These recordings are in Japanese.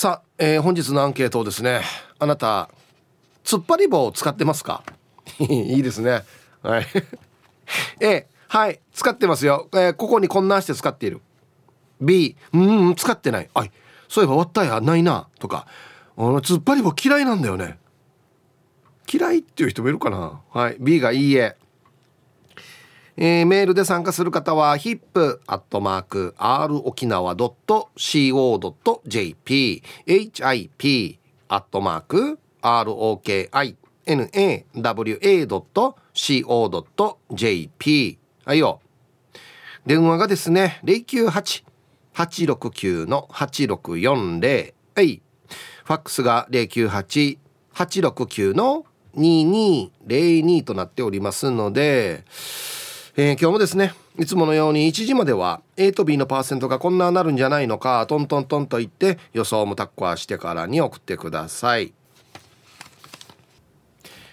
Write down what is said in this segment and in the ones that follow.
さあ、えー、本日のアンケートをですねあなた突っ張り棒を使ってますか？いいですね。はい。A はい使ってますよ、えー、ここにこんなして使っている。B うん使ってない。あいそういえば終わったやないな。とか。突っ張り棒嫌いなんだよね。嫌いっていう人もいるかな。はい。B がいいえ。えー、メールで参加する方は hip.r 沖縄 .co.jp hip アットマーク ROKINAWA.co.jp はいよ。電話がですね098-869-8640はい。ファックスが098869-2202となっておりますのでえー、今日もですねいつものように1時までは A と B のパーセントがこんななるんじゃないのかトントントンと言って予想もタッコアしてからに送ってください。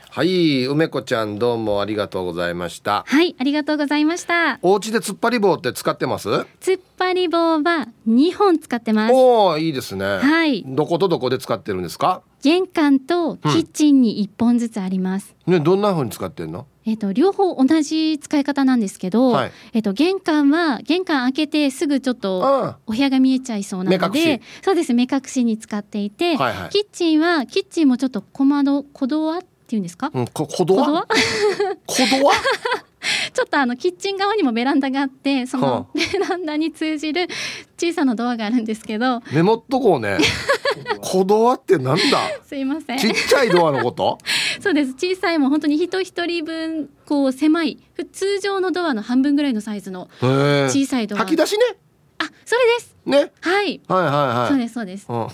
はい梅子ちゃんどうもありがとうございました。はいありがとうございました。お家で突っ張り棒って使ってます？突っ張り棒は2本使ってます。おおいいですね。はい。どことどこで使ってるんですか？玄関とキッチンに1本ずつあります、うん、ねどんな風に使ってんの？えっ、と両方同じ使い方なんですけど、はい、えっ、と玄関は玄関開けてすぐちょっとお部屋が見えちゃいそうなので、そうです目隠しに使っていて、はいはい、キッチンはキッチンもちょっと小窓小ドアっていうんですか？うん、こ小ドア？小ドア？ちょっとあのキッチン側にもベランダがあってそのベランダに通じる小さなドアがあるんですけどメモっとこうね。小ドアってなんだ？すいません。ちっちゃいドアのこと？そうです。小さいもう本当に人一人分こう狭い通常のドアの半分ぐらいのサイズの小さいドア。吐き出しね？あそれです。ね？はい、はいはいはい。そうですそうです、うん。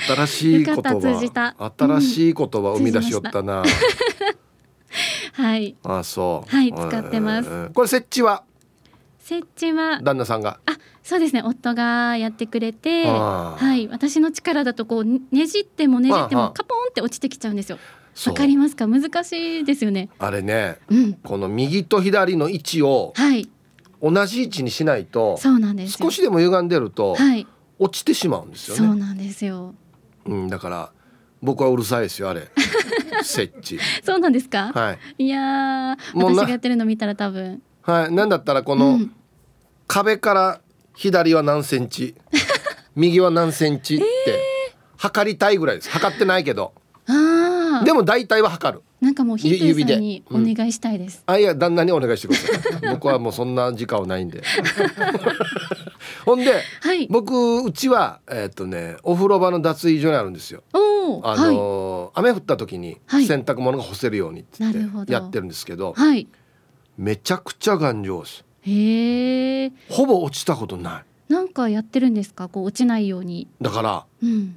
新しい言葉。新しい言葉生み出しよったな、うん、はい。あそう。はい使ってます、これ設置は？設置は？旦那さんが？あそうですね。夫がやってくれてはい。私の力だとこうねじってもねじってもカポンって落ちてきちゃうんですよ。わかりますか？難しいですよね。あれね、うん、この右と左の位置をはい。同じ位置にしないとそうなんです少しでも歪んでると、はい、落ちてしまうんですよね。そうなんですよ。うん、だから僕はうるさいですよあれ。設置。そうなんですか？はい。いや私がやってるの見たら多分。はい。なんだったらこの、壁から左は何センチ？右は何センチ？って、測りたいぐらいです。測ってないけど。あでも大体は測る。なんかもうヒップさんにお願いしたいです、うん、あいや旦那にお願いしてください。僕はもうそんな時間はないんで ほんで、はい、僕うちはえー、っとねお風呂場の脱衣所にあるんですよ。あの、はい、雨降った時に洗濯物が干せるようにってってやってるんですけど、はい、めちゃくちゃ頑丈です。へえほぼ落ちたことない。なんかやってるんですか？こう落ちないように。だから、うん、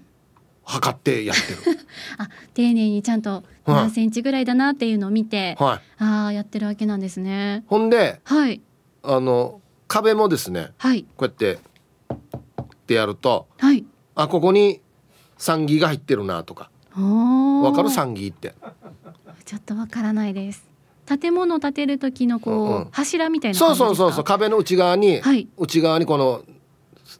測ってやってる。あ丁寧にちゃんと何センチぐらいだなっていうのを見て、はい、ああやってるわけなんですね。ほんで、はい、あの壁もですね、はい、こうやってってやると、はい、あここに三ギが入ってるなとか。わかる三ギって。ちょっとわからないです。建物を建てる時のこう、うんうん、柱みたいなそうそうそうそう。壁の内側に、はい、内側にこの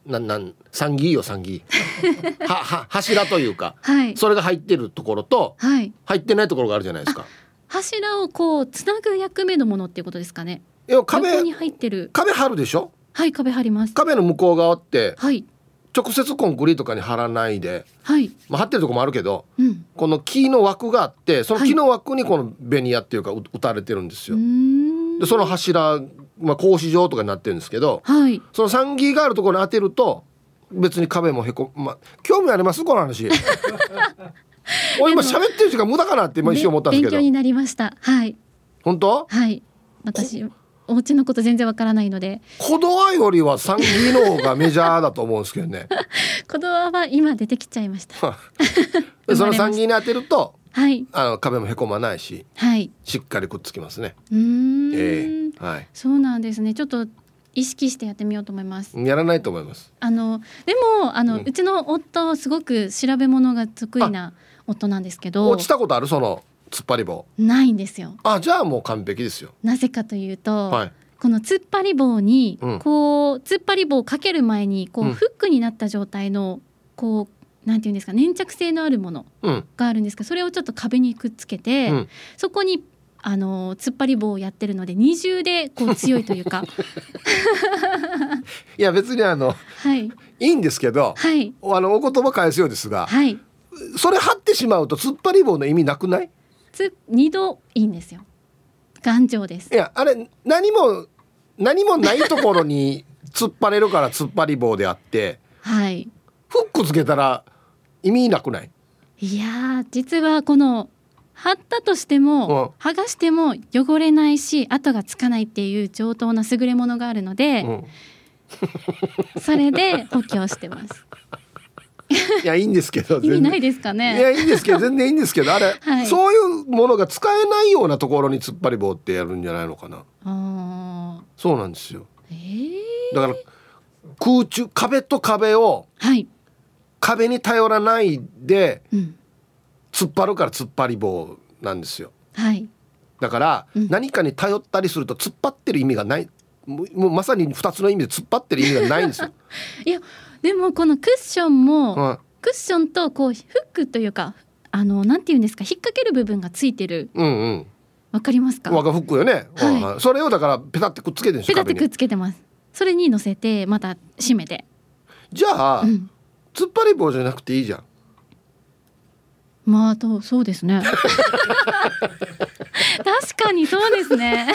なんなん三ギよ三ギ はは柱というか、はい、それが入ってるところと、はい、入ってないところがあるじゃないですか。柱をこうつなぐ役目のものっていうことですかね？いや壁に入ってる壁張るでしょ？はい壁張ります壁の向こう側って、はい、直接コンクリートとかに貼らないで、はいまあ、貼ってるとこもあるけど、うん、この木の枠があってその木の枠にこのベニヤっていうか打たれてるんですよ。でその柱、まあ、格子状とかになってるんですけど、はい、その3ギがあるところに当てると別に壁もへこまあ興味あります？この話。お今喋ってる時間無駄かなって今一瞬思ったんですけど。勉強になりました。はい。本当？はい。私お家のこと全然わからないので。コドアよりはサンギの方がメジャーだと思うんですけどね。コドアは今出てきちゃいました。そのサンギに当てるとはい、あの壁もへこまないし、はい、しっかりくっつきますね。うん、えー、はい、そうなんですね。ちょっと意識してやってみようと思います。やらないと思います。あのでもあの、うん、うちの夫すごく調べ物が得意な夫なんですけど。落ちたことある？その突っ張り棒。ないんですよ。あじゃあもう完璧ですよ。なぜかというと、はい、この突っ張り棒にこう突っ張り棒をかける前にこうフックになった状態のこうなんていうんですか粘着性のあるものがあるんですけどそれをちょっと壁にくっつけて、そこにあの突っ張り棒をやってるので二重でこう強いというか。いや別にあの、はい、いいんですけど、はい、あのお言葉返すようですが、はい、それ貼ってしまうと突っ張り棒の意味なくない？つ二度いいんですよ。頑丈です。いやあれ何も何もないところに 突っ張れるから突っ張り棒であって。はい。フックつけたら意味なくない？いや実はこの貼ったとしても、うん、剥がしても汚れないし跡がつかないっていう上等な優れものがあるので、うん、それで補強してます。いやいいんですけど意味ないですかね。いやいいんですけど全然いいんですけどあれ、はい、そういうものが使えないようなところに突っ張り棒ってやるんじゃないのかな。あそうなんですよ、えー、だから空中壁と壁を、はい、壁に頼らないで、うん、突っ張るから突っ張り棒なんですよ。はい、だから、うん、何かに頼ったりすると突っ張ってる意味がない。もうまさに2つの意味で突っ張ってる意味がないんですよ。いやでもこのクッションも、うん、クッションとこうフックというかあのなんていうんですか引っ掛ける部分がついてる。うんうんわかりますか？わかフックよね、はい。それをだからペタってくっつけてペタってくっつけてます。それに乗せてまた締めて。じゃあ、うん、突っ張り棒じゃなくていいじゃん。まあとそうですね 確かにそうですね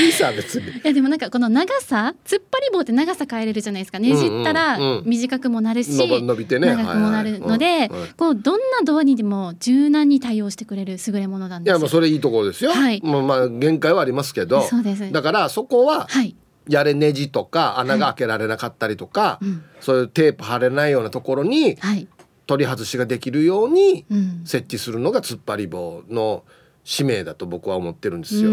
いいさ別に。いやでもなんかこの長さ突っ張り棒って長さ変えれるじゃないですか。ねじったら短くもなるし、うんうん、伸びてね。長くもなるので、はいはい、こうどんなドアにでも柔軟に対応してくれる優れものなんですいやもうそれいいところですよ、はい、もうまあ限界はありますけど。そうです。だからそこは、はい。やれネジとか穴が開けられなかったりとか、はいうん、そういうテープ貼れないようなところに、はい、取り外しができるように設置するのが突っ張り棒の使命だと僕は思ってるんですよ。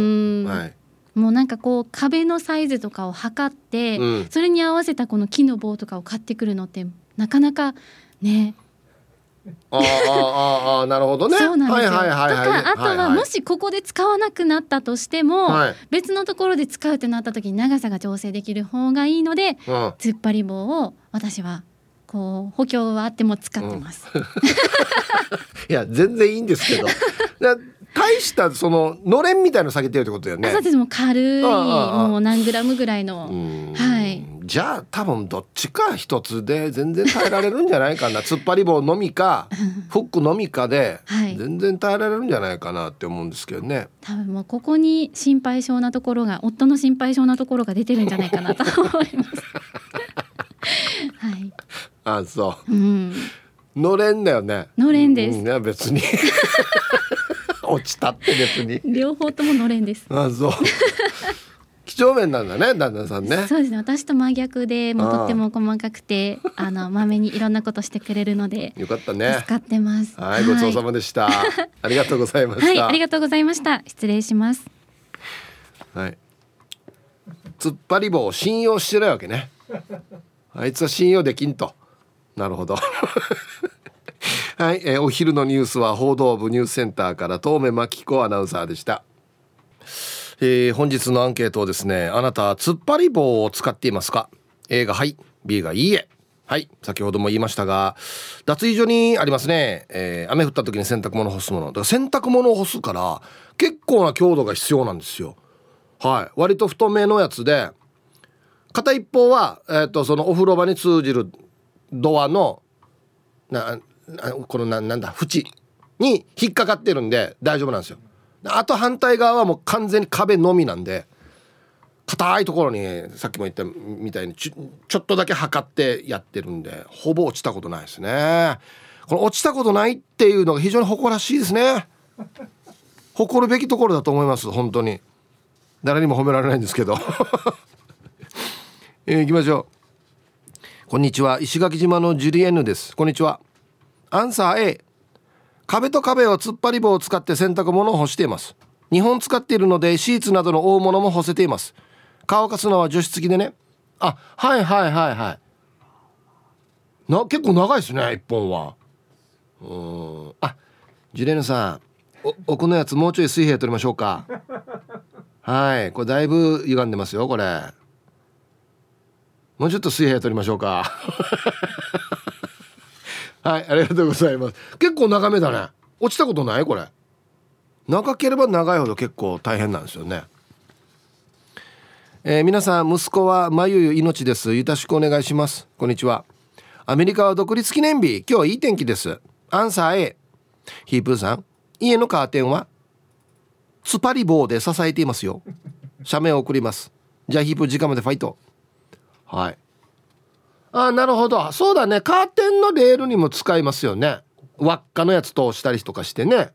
はいもうなんかこう壁のサイズとかを測って、うん、それに合わせたこの木の棒とかを買ってくるのってなかなかねあああなるほどね。そうなんですよ。はいはいはいはい、とかあとはもしここで使わなくなったとしても、はい、別のところで使うってなった時に長さが調整できる方がいいので、うん、突っ張り棒を私はこう補強はあっても使ってます。うん、いや全然いいんですけど。大したそののれんみたいの下げてるってことよね。そうですもう軽いもう何グラムぐらいの。はい。じゃあ多分どっちか一つで全然耐えられるんじゃないかな突っ張り棒のみかフックのみかで全然耐えられるんじゃないかなって思うんですけどね。多分もうここに心配性なところが夫の心配性なところが出てるんじゃないかなと思います。はい。あそう、うん、のれんだよねのれんです、うん、いや別に落ちたって別に。両方とものれんです。あそう。几帳面なんだね旦那さんね。そうですね。私と真逆でもうとっても細かくてあのまめにいろんなことしてくれるのでよかったね。使ってます。はい、ごちそうさまでした。ありがとうございましはいありがとうございました。失礼します。はい。突っ張り棒を信用してないわけね。あいつは信用できんと。なるほど はい、えー、お昼のニュースは報道部ニュースセンターから遠目真紀子アナウンサーでした、えー、本日のアンケートをですねあなた突っ張り棒を使っていますか？A がはい B がいいえ。はい先ほども言いましたが脱衣所にありますね、えー、雨降った時に洗濯物干すもの。だから洗濯物を干すから結構な強度が必要なんですよ。はい割と太めのやつで片一方は、えーとそのお風呂場に通じるドアのなこのななんだ縁に引っかかってるんで大丈夫なんですよ。あと反対側はもう完全に壁のみなんで硬いところにさっきも言ったみたいにちょっとだけ測ってやってるんでほぼ落ちたことないですね。この落ちたことないっていうのが非常に誇らしいですね。誇るべきところだと思います本当に。誰にも褒められないんですけど。えー、行きましょう。こんにちは。石垣島のジュリエンヌです。こんにちは。アンサー A 壁と壁を突っ張り棒を使って洗濯物を干しています。2本使っているのでシーツなどの大物も干せています。乾かすのは除湿機でね。あはいはいはいはい。な結構長いですね1本は。うん。あジュレーヌさん。お奥のやつもうちょい水平取りましょうか。はいこれだいぶ歪んでますよこれ。もうちょっと水平取りましょうか。はいありがとうございます。結構長めだね。落ちたことない？これ。長ければ長いほど結構大変なんですよね。えー、皆さん息子はまゆゆ命です。よろしくお願いします。こんにちは。アメリカは独立記念日。今日いい天気です。アンサー A ヒープーさん。家のカーテンは？スパリ棒で支えていますよ。写メを送ります。じゃあヒープー時間までファイト。はい。あなるほど。そうだね。カーテンのレールにも使いますよね。輪っかのやつ通したりとかしてね。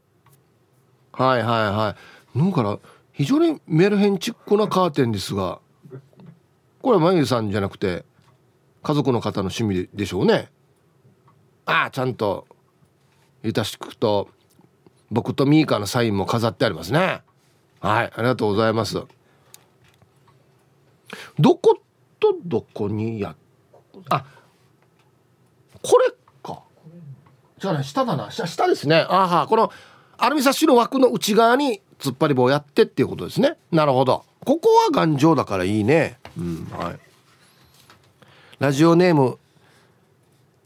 はいはいはい。だから非常にメルヘンチックなカーテンですがこれはまゆさんじゃなくて家族の方の趣味でしょうね。ああちゃんとゆたしくと僕とミーカーのサインも飾ってありますね。はいありがとうございます。どことどこにやあこれか。じゃあね下だな。下下ですね。あはこのアルミサッシの枠の内側に突っ張り棒やってっていうことですね。なるほど。ここは頑丈だからいいね。うんはい。ラジオネーム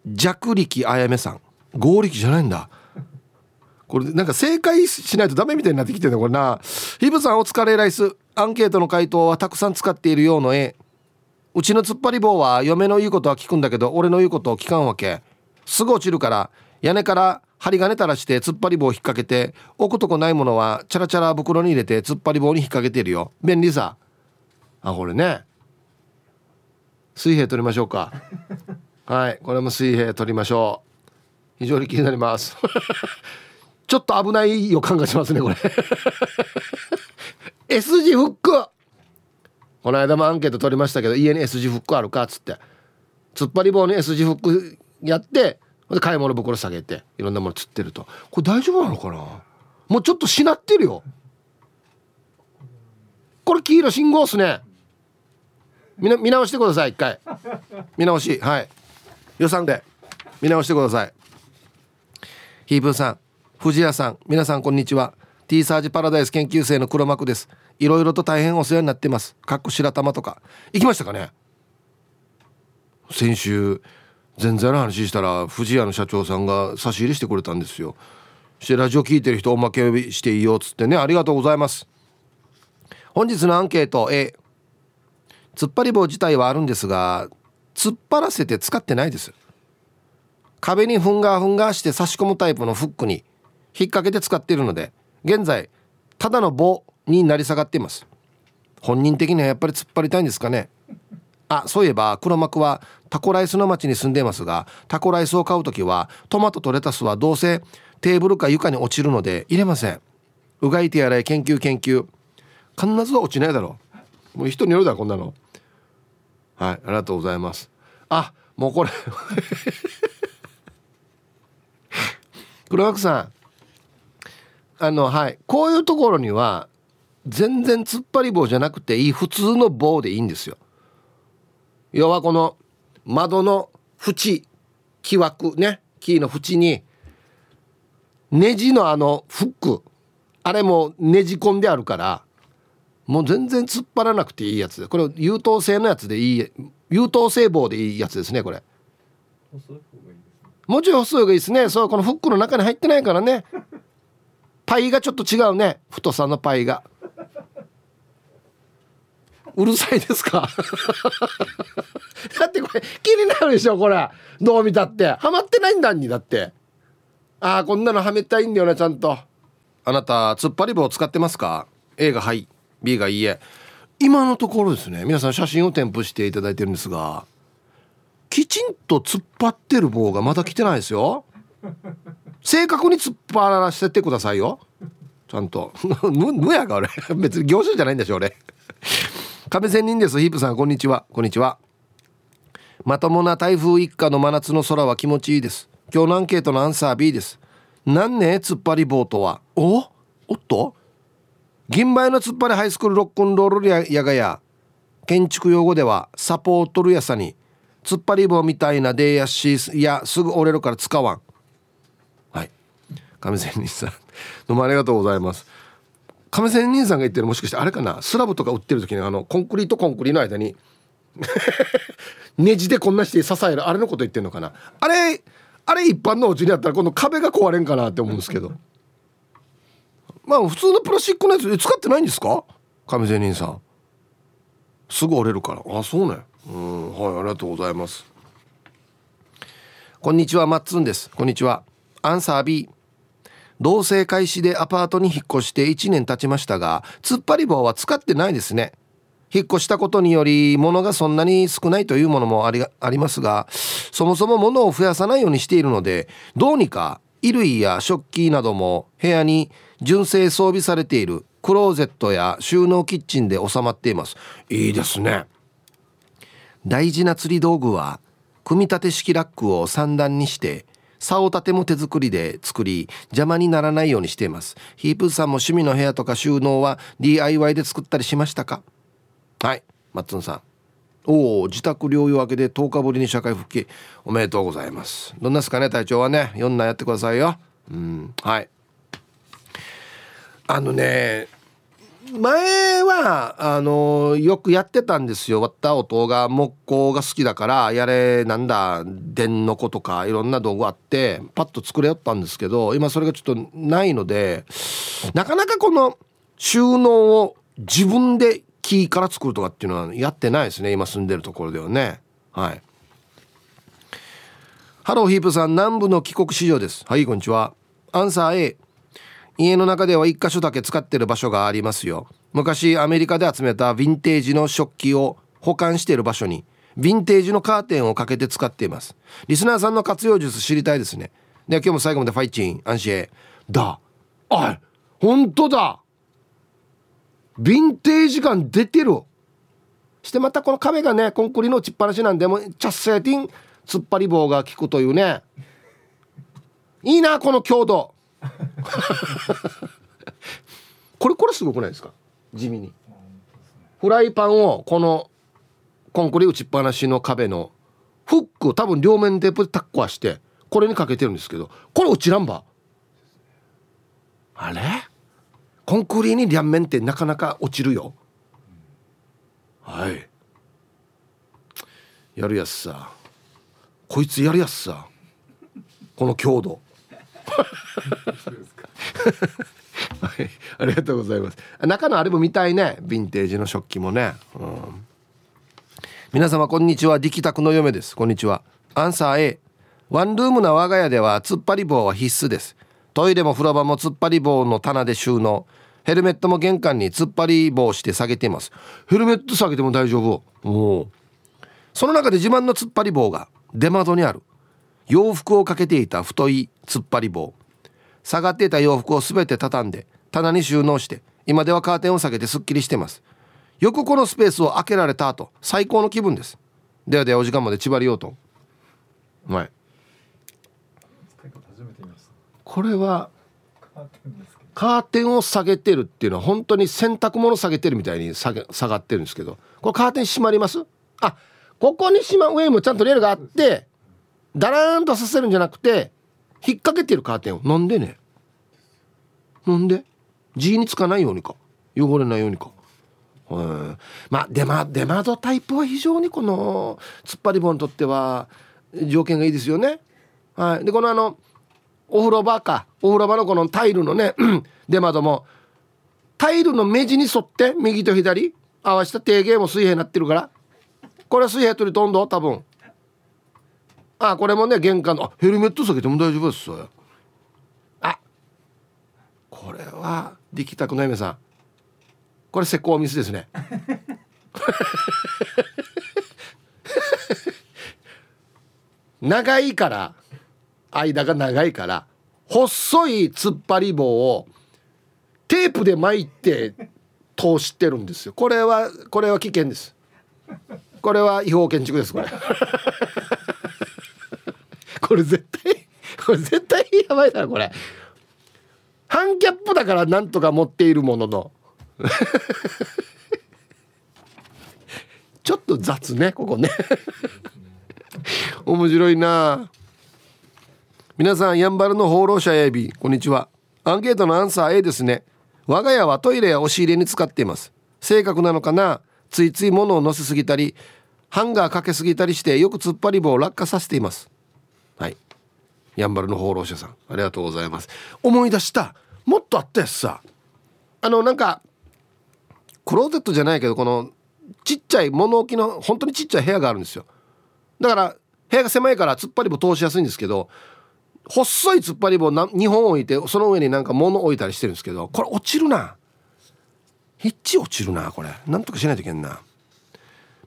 弱力あやめさん。合力じゃないんだ。これなんか正解しないとダメみたいになってきてるねこれな。ヒブさんお疲れライス。アンケートの回答はたくさん使っているようの絵。うちの突っ張り棒は嫁の言うことは聞くんだけど俺の言うことを聞かんわけ。すぐ落ちるから屋根から針金垂らして突っ張り棒を引っ掛けて置くとこないものはチャラチャラ袋に入れて突っ張り棒に引っ掛けてるよ。便利さ。あこれね。水平取りましょうか。はいこれも水平取りましょう。非常に気になります。ちょっと危ない予感がしますねこれ。S 字フックこの間もアンケート取りましたけど家に S 字フックあるかっつって。突っ張り棒に S 字フックやって買い物袋下げていろんなもの釣ってると。これ大丈夫なのかな？もうちょっとしなってるよ。これ黄色信号っすね。見見直してください一回。見直し。はい。予算で。見直してください。ヒープーさん藤谷さん皆さんこんにちは。T サージパラダイス研究生の黒幕です。いろいろと大変お世話になってます。かっこ白玉とか。行きましたかね？先週全然の話したら藤屋の社長さんが差し入れしてくれたんですよ。そしてラジオ聞いてる人おまけしていいよっつってね。ありがとうございます。本日のアンケート A 突っ張り棒自体はあるんですが突っ張らせて使ってないです。壁にふんがふんがして差し込むタイプのフックに引っ掛けて使っているので現在ただの棒になり下がっています。本人的にはやっぱり突っ張りたいんですかね。あそういえば黒幕はタコライスの町に住んでいますがタコライスを買う時はトマトとレタスはどうせテーブルか床に落ちるので入れません。うがい手洗い研究研究。必ずは落ちないだろう。もう人によるだこんなの。はいありがとうございます。あもうこれ。黒幕さんあのはい。こういうところには全然突っ張り棒じゃなくていい普通の棒でいいんですよ。要はこの窓の縁木枠ね。木の縁にネジのあのフック。あれもねじ込んであるからもう全然突っ張らなくていいやつで。これ優等生のやつでいい優等生棒でいいやつですねこれ。もうちょい細い方がいいですね。そうこのフックの中に入ってないからねパイがちょっと違うね。太さのパイが。うるさいですか？だってこれ気になるでしょこれ。どう見たって。ハマってないんだにだって。ああこんなのはめたいんだよなちゃんと。あなた突っ張り棒使ってますか？A がはい B がいいえ。今のところですね。皆さん写真を添付していただいてるんですがきちんと突っ張ってる棒がまだ来てないですよ。正確に突っ張らせてくださいよ。ちゃんと。無無やが俺。別に業種じゃないんでしょ俺。亀仙人です。ヒープさんこんにちは。こんにちは。まともな台風一過の真夏の空は気持ちいいです。今日のアンケートのアンサー B です。なんね突っ張り棒とは？お？おっと？銀杯の突っ張りハイスクールロックンロールややがや。建築用語ではサポートるやさに。突っ張り棒みたいなでやしいやすぐ折れるから使わん。亀仙人さん。どうもありがとうございます。亀仙人さんが言ってるもしかしてあれかな？スラブとか売ってる時にあのコンクリートコンクリの間に ネジでこんなして支えるあれのこと言ってんのかな？あれあれ一般のお家にあったらこの壁が壊れんかなって思うんですけど。まあ普通のプラスチックのやつ使ってないんですか？亀仙人さん。すぐ折れるから。あそうね。うんはいありがとうございます。こんにちはマッツンです。こんにちは。アンサー B 同棲開始でアパートに引っ越して1年経ちましたが突っ張り棒は使ってないですね。引っ越したことにより物がそんなに少ないというものもありありますがそもそも物を増やさないようにしているのでどうにか衣類や食器なども部屋に純正装備されているクローゼットや収納キッチンで収まっています。いいですね。大事な釣り道具は組み立て式ラックを3段にして竿立ても手作りで作り邪魔にならないようにしています。ヒープさんも趣味の部屋とか収納は DIY で作ったりしましたか？はいマッツンさん。おお自宅療養明けで10日ぶりに社会復帰。おめでとうございます。どんなですかね体調はね。4なやってくださいよ。うんはい。あのね前はあのよくやってたんですよ。割った音が木工が好きだからやれなんだ電の子とかいろんな道具あってパッと作れよったんですけど今それがちょっとないのでなかなかこの収納を自分で木から作るとかっていうのはやってないですね。今住んでるところではね。はい。ハローヒープさん。南部の帰国市場です。はいこんにちは。アンサー A 家の中では1箇所だけ使ってる場所がありますよ。昔アメリカで集めたヴィンテージの食器を保管している場所にヴィンテージのカーテンをかけて使っています。リスナーさんの活用術知りたいですね。では今日も最後までファイチン安心だあい本当だ。ヴィンテージ感出てる。してまたこの壁がねコンクリの打ちっぱなしなんでもチャッセーティン突っ張り棒が効くというね。いいなこの強度。これこれすごくないですか？地味に。フライパンをこのコンクリ打ちっぱなしの壁のフックを多分両面テープでタッコはしてこれにかけてるんですけどこれ落ちランバあれコンクリに両面ってなかなか落ちるよはいやるやつさこいつやるやつさこの強度 はい、ありがとうございます。中のあれも見たいね。ヴィンテージの食器もね、うん、皆様こんにちは。力宅の嫁です。こんにちは。アンサー A ワンルームな我が家では突っ張り棒は必須です。トイレも風呂場も突っ張り棒の棚で収納。ヘルメットも玄関に突っ張り棒して下げています。ヘルメット下げても大丈夫。おその中で自慢の突っ張り棒が出窓にある。洋服をかけていた太い突っ張り棒。下がっていた洋服を全て畳んで棚に収納して今ではカーテンを下げてすっきりしてます。よくこのスペースを開けられた後最高の気分です。ではではお時間まで縛りようと。はいこれはカーテンを下げてるっていうのは本当に洗濯物下げてるみたいに下げ下がってるんですけど。これカーテン閉まります？あここにしま上もちゃんとレールがあってダラーンとさせるんじゃなくて引っ掛けてるカーテンを。なんでね？なんで？G につかないようにか？汚れないようにか？うんまあ出,、ま、出窓タイプは非常にこの突っ張り棒にとっては条件がいいですよね。はい。でこのあのお風呂場か。お風呂場のこのタイルのね 出窓もタイルの目地に沿って右と左合わせた定芸も水平になってるから。これは水平取り飛んど多分。あこれもね玄関のヘルメット下げても大丈夫ですあこれはできたくない皆さん。これ施工ミスですね。長いから間が長いから細い突っ張り棒をテープで巻いて通してるんですよ。これはこれは危険です。これは違法建築ですこれ。これ絶対これ絶対やばいだろこれ。ハンキャップだからなんとか持っているものの。ちょっと雑ねここね。面白いな。皆さんやんばるの放浪者エビ。こんにちは。アンケートのアンサー A ですね。我が家はトイレや押し入れに使っています。正確なのかな？ついつい物を乗せすぎたりハンガーかけすぎたりしてよく突っ張り棒を落下させています。はい。やんばるの放浪者さんありがとうございます。思い出したもっとあったやつさ。あのなんかクローゼットじゃないけどこのちっちゃい物置の本当にちっちゃい部屋があるんですよ。だから部屋が狭いから突っ張り棒通しやすいんですけど細い突っ張り棒2本置いてその上になんか物置いたりしてるんですけどこれ落ちるな。ヒッチ落ちるなこれ。なんとかしないといけんな。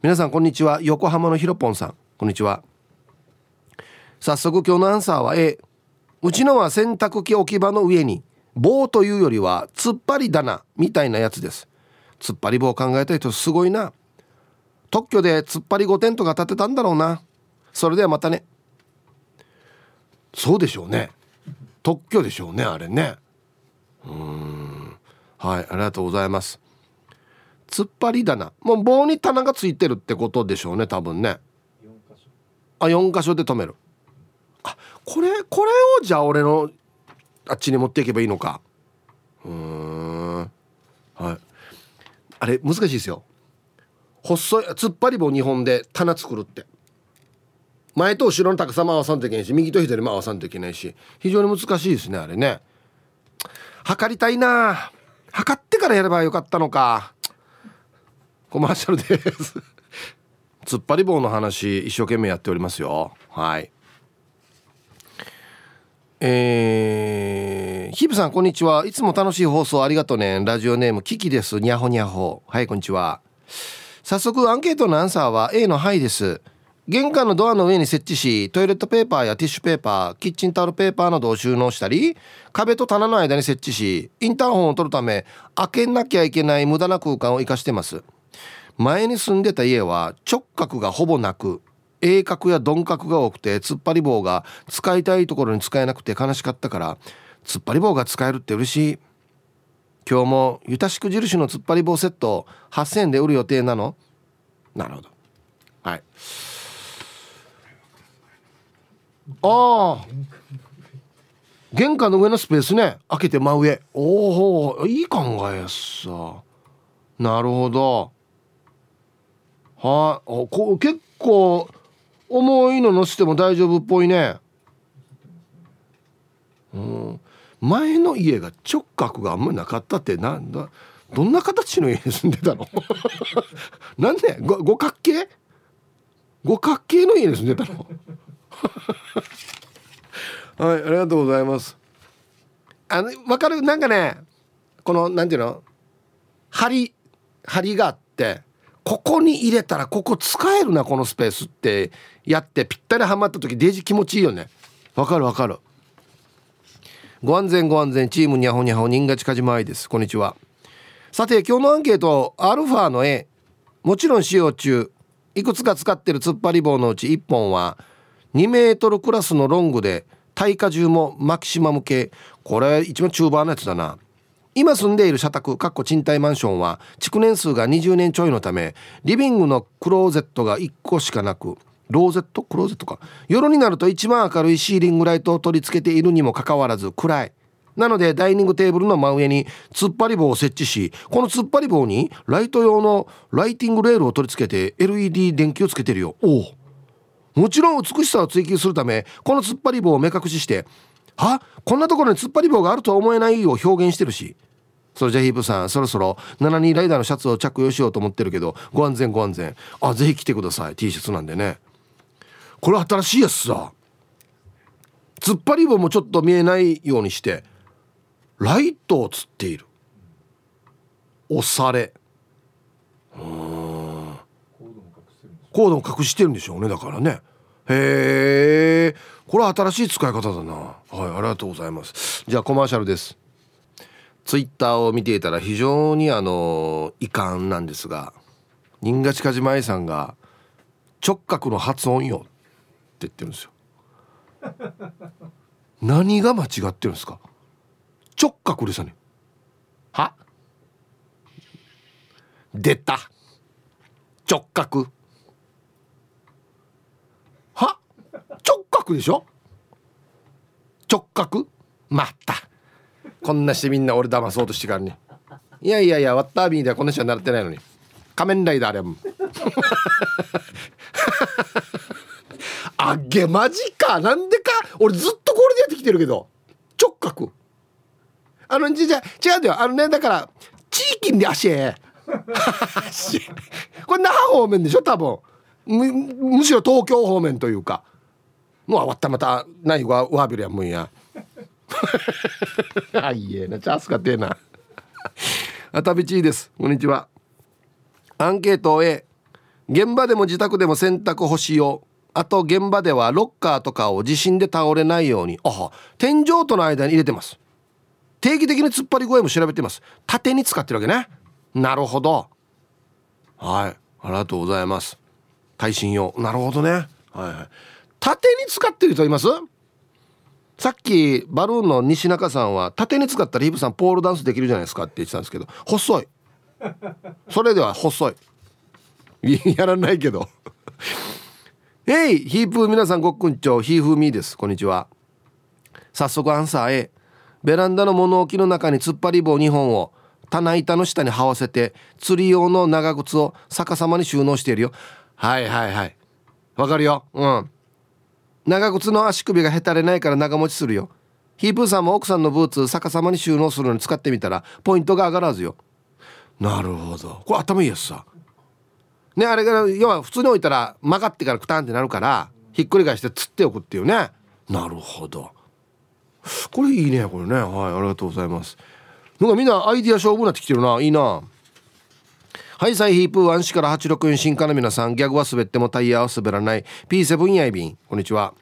皆さんこんにちは。横浜のひろぽんさん。こんにちは。早速今日のアンサーは A うちのは洗濯機置き場の上に棒というよりは突っ張り棚みたいなやつです。突っ張り棒を考えた人すごいな。特許で突っ張り5点とか立てたんだろうな。それではまたね。そうでしょうね。特許でしょうねあれね。うん。はいありがとうございます。突っ張り棚。もう棒に棚がついてるってことでしょうね多分ね。あ4箇所で止める。あこれこれをじゃあ俺のあっちに持っていけばいいのか。うん。はい。あれ難しいですよ。細い突っ張り棒2本で棚作るって。前と後ろの高さも合わさんといけないし右と左も合わさんといけないし。非常に難しいですねあれね。測りたいな。測ってからやればよかったのか。コマーシャルです。突っ張り棒の話一生懸命やっておりますよ。はい。えー、ヒブさんこんにちは。いつも楽しい放送ありがとうね。ラジオネームキキです。にゃほにゃほ。はいこんにちは。早速アンケートのアンサーは A の「はい」です。玄関のドアの上に設置しトイレットペーパーやティッシュペーパーキッチンタオルペーパーなどを収納したり壁と棚の間に設置しインターホンを取るため開けなきゃいけない無駄な空間を生かしてます。前に住んでた家は直角がほぼなく鋭角や鈍角が多くて突っ張り棒が使いたいところに使えなくて悲しかったから突っ張り棒が使えるって嬉しい。今日もゆたしく印の突っ張り棒セット8000円で売る予定なの？なるほど。はい。ああ。玄関の上のスペースね。開けて真上。おおいい考えやさ。なるほど。はい、あ、こ結構重いの乗せても大丈夫っぽいね。うん。前の家が直角があんまりなかったってなんだどんな形の家に住んでたの？なんで？五角形？五角形の家に住んでたの？はいありがとうございます。あの分かる？なんかねこのなんていうの？針針があってここに入れたらここ使えるなこのスペースって。やってぴったりはまった時デージ気持ちいいよね。わかるわかる。ご安全ご安全チームにゃほにゃほ人が近島愛です。こんにちは。さて今日のアンケートアルファの A もちろん使用中。いくつか使ってる突っ張り棒のうち1本は2メートルクラスのロングで耐荷重もマキシマム系。これ一番中盤のやつだな。今住んでいる社宅かっこ賃貸マンションは築年数が20年ちょいのためリビングのクローゼットが1個しかなくローゼット？クローゼットか。夜になると一番明るいシーリングライトを取り付けているにもかかわらず暗い。なのでダイニングテーブルの真上に突っ張り棒を設置しこの突っ張り棒にライト用のライティングレールを取り付けて LED 電球をつけてるよ。おおもちろん美しさを追求するためこの突っ張り棒を目隠ししては？こんなところに突っ張り棒があるとは思えないを表現してるし。それじゃヒープさんそろそろ72ライダーのシャツを着用しようと思ってるけどご安全ご安全。あぜひ来てください。T シャツなんでね。これ新しいやつさ。突っ張り棒もちょっと見えないようにしてライトをつっている。押され。うん。コードも隠してるんでしょうねだからね。へえこれは新しい使い方だな。はいありがとうございます。じゃあコマーシャルです。ツイッターを見ていたら非常にあの遺憾なんですが新賀近島愛さんが直角の発音よ。って言ってるんですよ。何が間違ってるんですか？直角ですよね。は？出た。直角。は？直角でしょ？直角？また。こんなしてみんな俺騙そうとしてからね。いやいやいやワッタービーではこの人は習ってないのに。仮面ライダーあれも。あげマジか。なんでか。俺ずっとこれでやってきてるけど。直角。あのじゃ違うんだよ。あのねだから地域に足へ。これ那覇方面でしょ多分。むむしろ東京方面というか。もう終わったまたないわ。わびるやもんや。あいえな。チャンスかてえな。あたびちいです。こんにちは。アンケート A 現場でも自宅でも洗濯干し用。あと現場ではロッカーとかを地震で倒れないようにあ天井との間に入れてます。定期的に突っ張り声も調べてます。縦に使ってるわけね。なるほど。はい。ありがとうございます。耐震用。なるほどね。はいはい。縦に使ってる人います？さっきバルーンの西中さんは縦に使ったらヒープさんポールダンスできるじゃないですかって言ってたんですけど細い。それでは細い。やらないけど。えいヒープー皆さんごっくんちょヒーフーミーです。こんにちは。早速アンサー A ベランダの物置の中に突っ張り棒2本を棚板の下に這わせて釣り用の長靴を逆さまに収納しているよ。はいはいはい。わかるよ。うん。長靴の足首がへたれないから長持ちするよ。ヒープーさんも奥さんのブーツ逆さまに収納するのに使ってみたらポイントが上がらずよ。なるほど。これ頭いいやつさ。ねあれが要は普通に置いたら曲がってからクタンってなるからひっくり返して釣っておくっていうね。なるほど。これいいねこれね。はいありがとうございます。なんかみんなアイディア勝負になってきてるな。いいな。はいサイヒープー1市から864進化の皆さん。ギャグは滑ってもタイヤは滑らない。P7 やいびんこんにちは。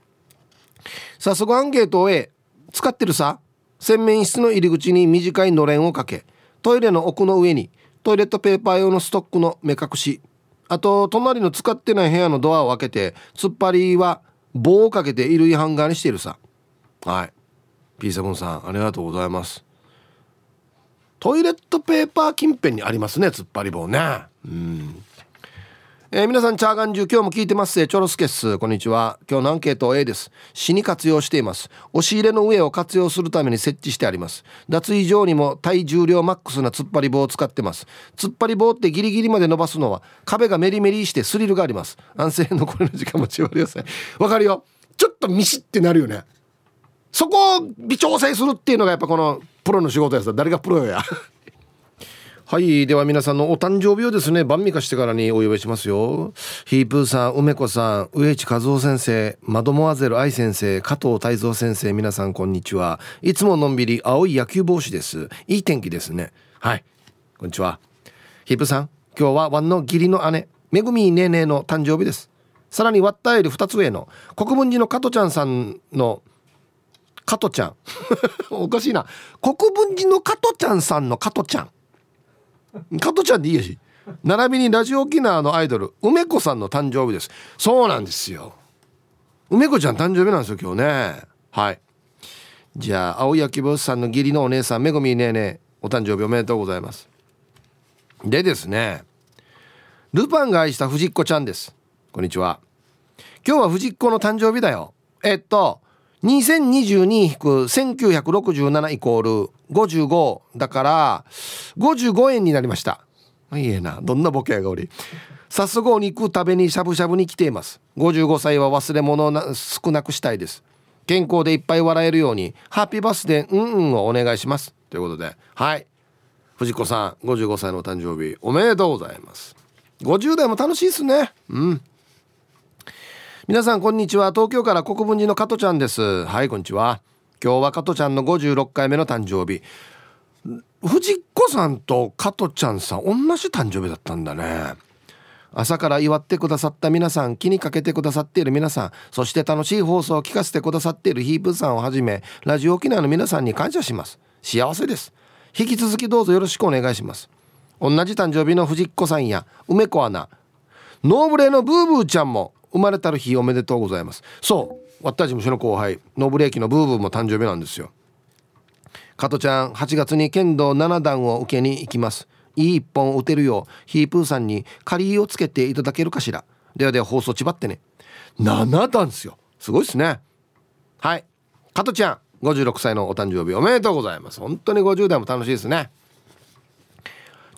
早速アンケートを A 使ってるさ。洗面室の入り口に短いのれんをかけ。トイレの奥の上にトイレットペーパー用のストックの目隠し。あと隣の使ってない部屋のドアを開けて突っ張りは棒をかけて衣類ハンガーにしているさ。はい。P7 さんありがとうございます。トイレットペーパー近辺にありますね突っ張り棒ね。うん。えー、皆さんチャーガンジュ今日も聞いてます。チョロスケッス。こんにちは。今日のアンケート A です。死に活用しています。押し入れの上を活用するために設置してあります。脱衣場にも体重量マックスな突っ張り棒を使ってます。突っ張り棒ってギリギリまで伸ばすのは壁がメリメリしてスリルがあります。安静のこれの時間もちわりください。わかるよ。ちょっとミシってなるよね。そこを微調整するっていうのがやっぱこのプロの仕事やさ。誰がプロや。はいでは皆さんのお誕生日をですね晩味化してからにお呼びしますよ。ヒープーさん梅子さん上地和夫先生マドモアゼル愛先生加藤泰造先生皆さんこんにちは。いつものんびり青い野球帽子です。いい天気ですね。はいこんにちは。ヒープーさん今日はワンの義理の姉めぐみねねの誕生日です。さらに割ったより2つ上の国分寺の加トちゃんさんの加トちゃん。おかしいな。国分寺の加トちゃんさんの加トちゃん。加トちゃんでいいやし。並びにラジオ沖縄のアイドル梅子さんの誕生日です。そうなんですよ。梅子ちゃん誕生日なんですよ今日ね。はい。じゃあ青焼き坊さんの義理のお姉さんめぐみねえねえお誕生日おめでとうございます。でですねルパンが愛した藤子ちゃんです。こんにちは。今日は藤子の誕生日だよ。えっと2022-1967イコール55だから55円になりました。いいえなどんなボケやがおり早速お肉食べにしゃぶしゃぶに来ています。55歳は忘れ物を少なくしたいです。健康でいっぱい笑えるようにハッピーバースデーうんうんをお願いします。ということではい。藤子さん55歳のお誕生日おめでとうございます。50代も楽しいですね。うん。皆さんこんにちは。東京から国分寺の加トちゃんです。はいこんにちは。今日は加トちゃんの56回目の誕生日。藤子さんと加トちゃんさん同じ誕生日だったんだね。朝から祝ってくださった皆さん気にかけてくださっている皆さんそして楽しい放送を聞かせてくださっているヒープさんをはじめラジオ沖縄の皆さんに感謝します。幸せです。引き続きどうぞよろしくお願いします。同じ誕生日の藤子さんや梅子アナノーブレのブーブーちゃんも生まれたる日おめでとうございます。そう。私事務所の後輩ノブレーキのブーブーも誕生日なんですよ。加トちゃん8月に剣道7段を受けに行きます。いい一本打てるようヒープーさんに仮りをつけていただけるかしら。ではでは放送ちばってね。7段ですよ。すごいですね。はい。加トちゃん56歳のお誕生日おめでとうございます。本当に50代も楽しいですね。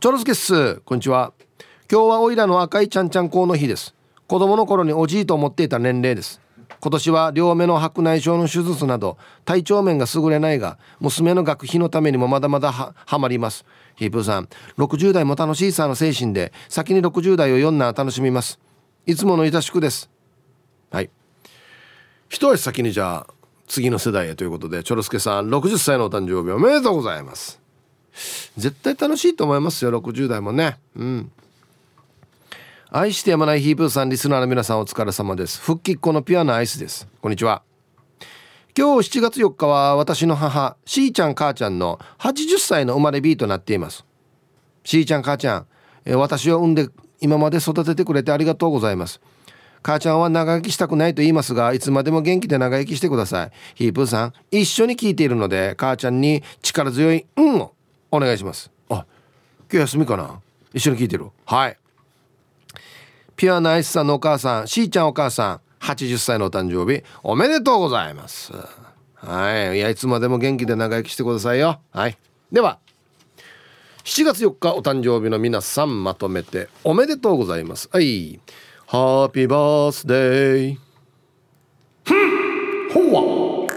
チョロスケッスこんにちは。今日はおいらの赤いちゃんちゃん校の日です。子供の頃におじいと思っていた年齢です。今年は両目の白内障の手術など体調面が優れないが娘の学費のためにもまだまだはまります。ヒープーさん60代も楽しいさの精神で先に60代を読んな楽しみます。いつものいたしくです。はい。一足先にじゃあ次の世代へということでチョロスケさん60歳のお誕生日おめでとうございます。絶対楽しいと思いますよ60代もね。うん。愛してやまないヒープーさんリスナーの皆さんお疲れ様です。復帰っ子のピュアなアイスです。こんにちは。今日7月4日は私の母しーちゃん母ちゃんの80歳の生まれ日となっています。しーちゃん母ちゃんえ私を産んで今まで育ててくれてありがとうございます。母ちゃんは長生きしたくないと言いますがいつまでも元気で長生きしてください。ヒープーさん一緒に聞いているので母ちゃんに力強い「うん」をお願いします。あ今日休みかな？一緒に聞いてる？はい。ピュアなアイスさんのお母さんしーちゃんお母さん80歳のお誕生日おめでとうございます。はい。いやいつまでも元気で長生きしてくださいよ。はい。では7月4日お誕生日の皆さんまとめておめでとうございます。はい。ハッピーバースデーほわ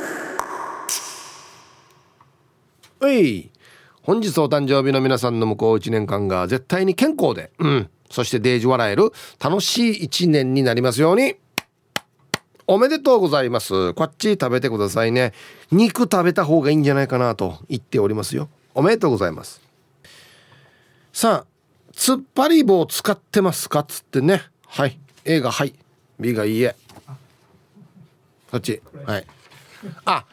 は。い。本日お誕生日の皆さんの向こう1年間が絶対に健康でうん。そしてデージ笑える楽しい一年になりますように。おめでとうございます。こっち食べてくださいね。肉食べた方がいいんじゃないかなと言っておりますよ。おめでとうございます。さあ突っ張り棒使ってますかっつってね。はい。A がはい。B がいいえ。こっち。はい。あ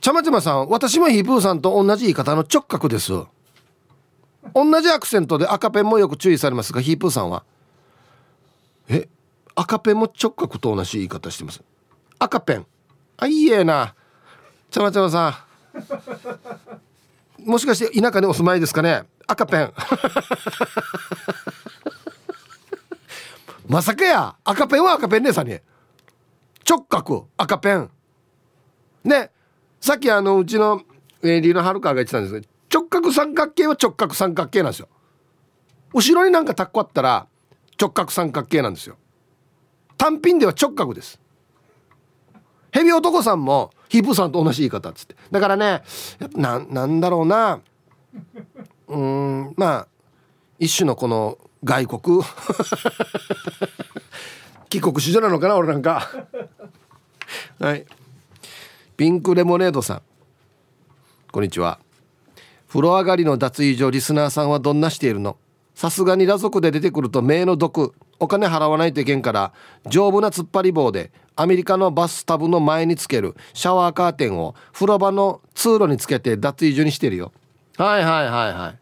ちゃまちゃまさん私もヒープーさんと同じ言い方の直角です。同じアクセントで赤ペンもよく注意されますがヒープーさんは。え赤ペンも直角と同じ言い方してます。赤ペン。あいいえな。ちゃまちゃまさん。もしかして田舎にお住まいですかね？赤ペン。まさかや。赤ペンは赤ペンねさに直角赤ペン。ね。さっきあのうちのリーのはるかが言ってたんですけど角三角形は直角三角形なんですよ。後ろになんかタッコあったら直角三角形なんですよ。単品では直角です。ヘビ男さんもヒープさんと同じ言い方っつって。だからねななんだろうな。うんまあ一種のこの外国。帰国子女なのかな俺なんか。はい。ピンクレモネードさん。こんにちは。風呂上がりの脱衣所リスナーさんはどんなしているの？さすがに裸族で出てくると目の毒。お金払わないといけんから丈夫な突っ張り棒でアメリカのバスタブの前につけるシャワーカーテンを風呂場の通路につけて脱衣所にしてるよ。はいはいはいはい。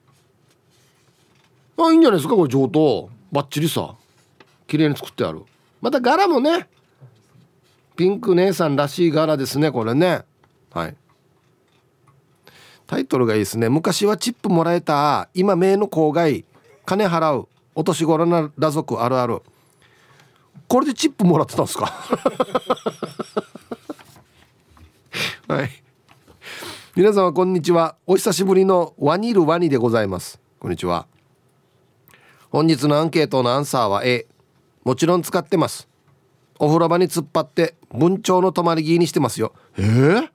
あいいんじゃないですかこれ上等。バッチリさ。綺麗に作ってある。また柄もねピンク姉さんらしい柄ですねこれね。はい。タイトルがいいですね。昔はチップもらえた今名の郊外金払うお年頃な裸族あるある。これでチップもらってたんですか？はい。皆様こんにちは。お久しぶりのワニルワニでございます。こんにちは。本日のアンケートのアンサーは A もちろん使ってます。お風呂場に突っ張って文鳥の泊まり木にしてますよ。えー、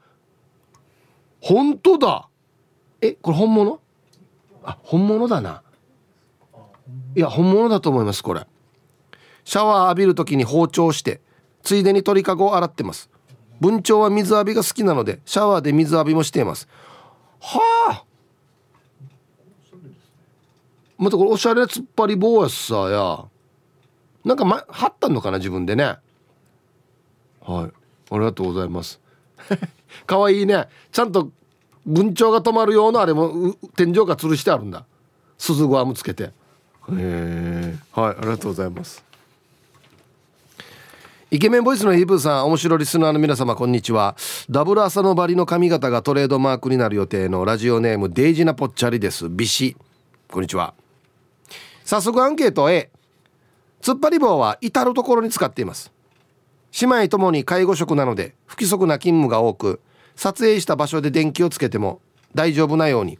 本当だ。えこれ本物？あ本物だな。いや本物だと思いますこれ。シャワー浴びる時に包丁してついでに鳥かごを洗ってます。文鳥は水浴びが好きなのでシャワーで水浴びもしています。はあ！またこれおしゃれ突っ張り棒やさや。なんか、ま、貼ったのかな自分でね。はい。ありがとうございます。かわいいね。ちゃんと文鳥が止まるようなあれも天井が吊るしてあるんだ。鈴ごアムつけて。へえはいありがとうございます。イケメンボイスのヒープーさん面白リスナーの皆様こんにちは。ダブル朝のバリの髪型がトレードマークになる予定のラジオネームデイジナポッチャリです。ビシ。こんにちは。早速アンケート A 突っ張り棒は至る所に使っています。姉妹ともに介護職なので不規則な勤務が多く撮影した場所で電気をつけても大丈夫なように。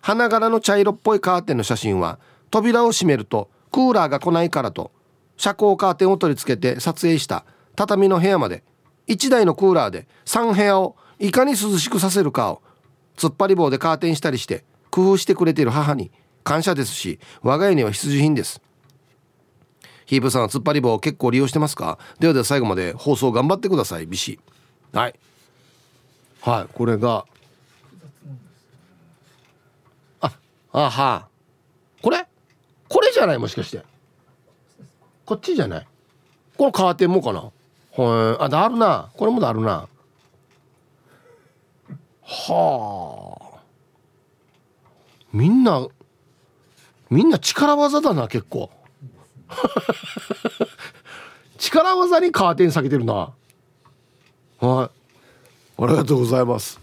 花柄の茶色っぽいカーテンの写真は扉を閉めるとクーラーが来ないからと遮光カーテンを取り付けて撮影した。畳の部屋まで1台のクーラーで3部屋をいかに涼しくさせるかを突っ張り棒でカーテンしたりして工夫してくれている母に感謝ですし我が家には必需品です。ヒープさんは突っ張り棒結構利用してますか？ではでは最後まで放送頑張ってくださいビシ。はい。はいこれが。ああは。これ？これじゃないもしかして。こっちじゃない？このカーテンもかな？はいあだるな。これもだるな。はあ。みんなみんな力技だな結構。力技にカーテン下げてるな。はい。ありがとうございます。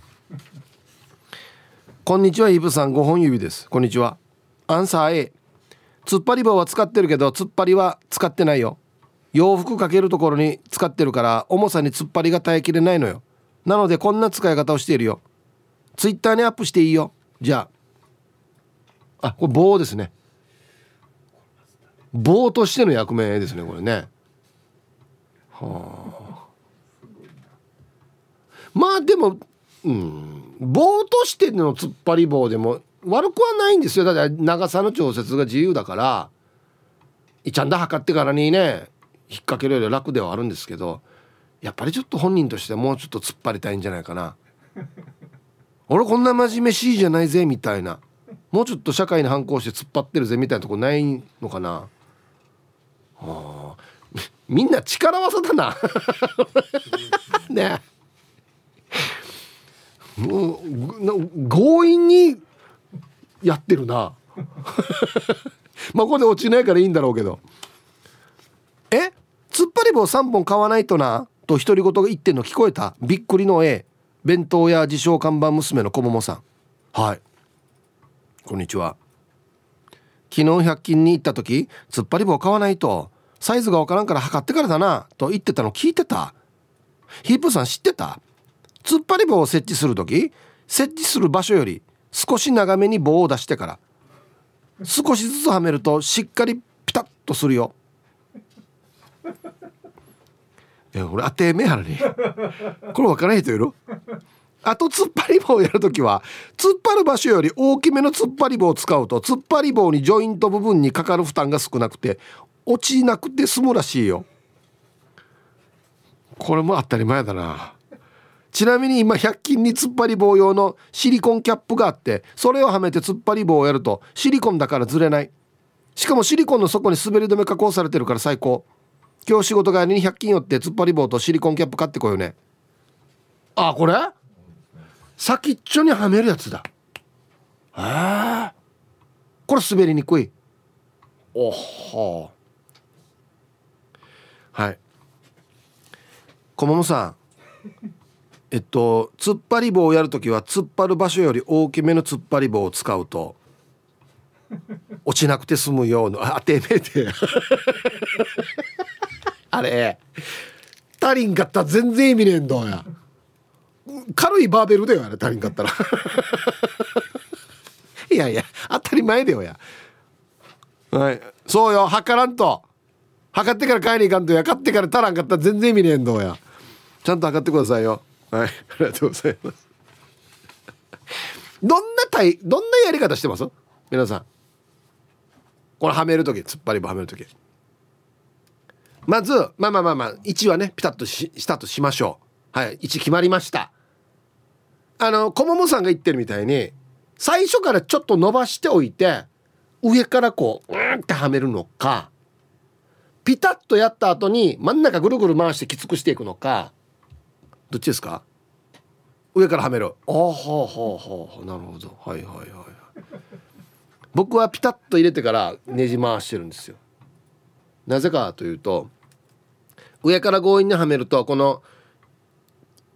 こんにちはイブさん5本指です。こんにちは。アンサー A 突っ張り棒は使ってるけど突っ張りは使ってないよ。洋服かけるところに使ってるから重さに突っ張りが耐えきれないのよ。なのでこんな使い方をしているよ。ツイッターにアップしていいよ。じゃあ。あこれ棒ですね。棒としての役目ですねこれね。はあ。まあでもうん棒としての突っ張り棒でも悪くはないんですよ。だって長さの調節が自由だからいちゃんだ測ってからにね引っ掛けるより楽ではあるんですけどやっぱりちょっと本人としてもうちょっと突っ張りたいんじゃないかな。俺こんな真面目しいじゃないぜみたいな。もうちょっと社会に反抗して突っ張ってるぜみたいなとこないのかな。はあみんな力技だな。ね。もう強引にやってるな。まあここで落ちないからいいんだろうけど。え？突っ張り棒3本買わないとなと独り言が言ってんの聞こえた。びっくりの絵。弁当屋自称看板娘の小桃さん。はい。こんにちは。昨日100均に行った時突っ張り棒買わないとサイズがわからんから測ってからだなと言ってたの聞いてた。ヒープさん知ってた？突っ張り棒を設置する時設置する場所より少し長めに棒を出してから少しずつはめるとしっかりピタッとするよ。いや俺当て目やらにこれ分からへん人いる？あと突っ張り棒をやるときは突っ張る場所より大きめの突っ張り棒を使うと突っ張り棒にジョイント部分にかかる負担が少なくて落ちなくて済むらしいよ。これも当たり前だな。ちなみに今100均に突っ張り棒用のシリコンキャップがあってそれをはめて突っ張り棒をやるとシリコンだからずれない。しかもシリコンの底に滑り止め加工されてるから最高。今日仕事帰りに100均寄って突っ張り棒とシリコンキャップ買ってこようね。あこれ？先っちょにはめるやつだ。へえこれ滑りにくい。おははい。小桃さんえっと突っ張り棒をやるときは突っ張る場所より大きめの突っ張り棒を使うと 落ちなくて済むようなあてめえてあれ足りんかったら全然意味ねえんだや軽いバーベルだよあれ足りんかったら。いやいや当たり前だよや。はい。そうよ測らんと。測ってから買いに行かんとや。買ってから足らんかったら全然意味ねえんだや。ちゃんと測ってくださいよはいありがとうございます。どんな体どんなやり方してます？皆さん。これはめる時突っ張り棒はめる時まずまあまあまあまあ位置はねピタッとししたとしましょう。はい位置決まりました。あの小桃さんが言ってるみたいに最初からちょっと伸ばしておいて上からこううんってはめるのかピタッとやった後に真ん中ぐるぐる回してきつくしていくのかどっちですか？上からはめるああはあはあはあなるほど。はいはいはい僕はピタッと入れてからねじ回してるんですよ。なぜかというと上から強引にはめるとこの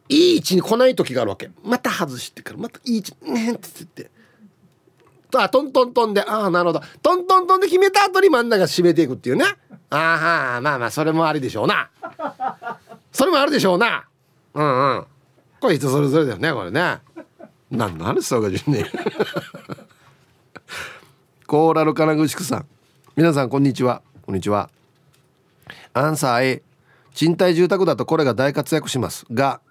いい位置に来ない時があるわけ。また外してからまたいい位置ねって言って。あトントントンでああなるほど。トントントンで決めた後に真ん中締めていくっていうね。ああまあまあそれもありでしょうな。それもあるでしょうな。うんうん。これ人それぞれだよねこれね。何の話そうかじね コーラル金具宿さん。皆さんこんにちは。こんにちは。アンサー A 賃貸住宅だとこれが大活躍します。が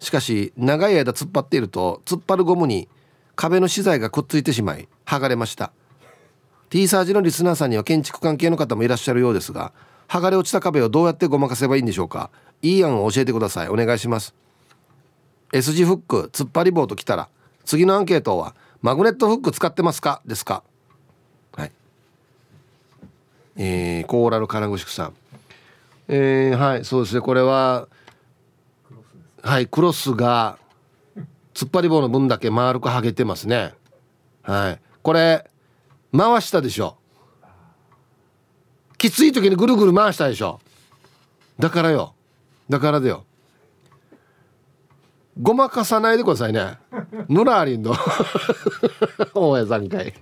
しかし長い間突っ張っていると突っ張るゴムに壁の資材がくっついてしまい剥がれました。T サージのリスナーさんには建築関係の方もいらっしゃるようですが剥がれ落ちた壁をどうやってごまかせばいいんでしょうか。いい案を教えてください。お願いします。S 字フック突っ張り棒ときたら次のアンケートはマグネットフック使ってますか？ですか？はい。えー、コーラル金具宿さん。えー、はいそうですね。これははいクロスが突っ張り棒の分だけ丸く剥げてますね。はい。これ回したでしょ。きつい時にぐるぐる回したでしょ。だからよ。だからだよ。ごまかさないでくださいね。ヌラーリンの。大家さんかい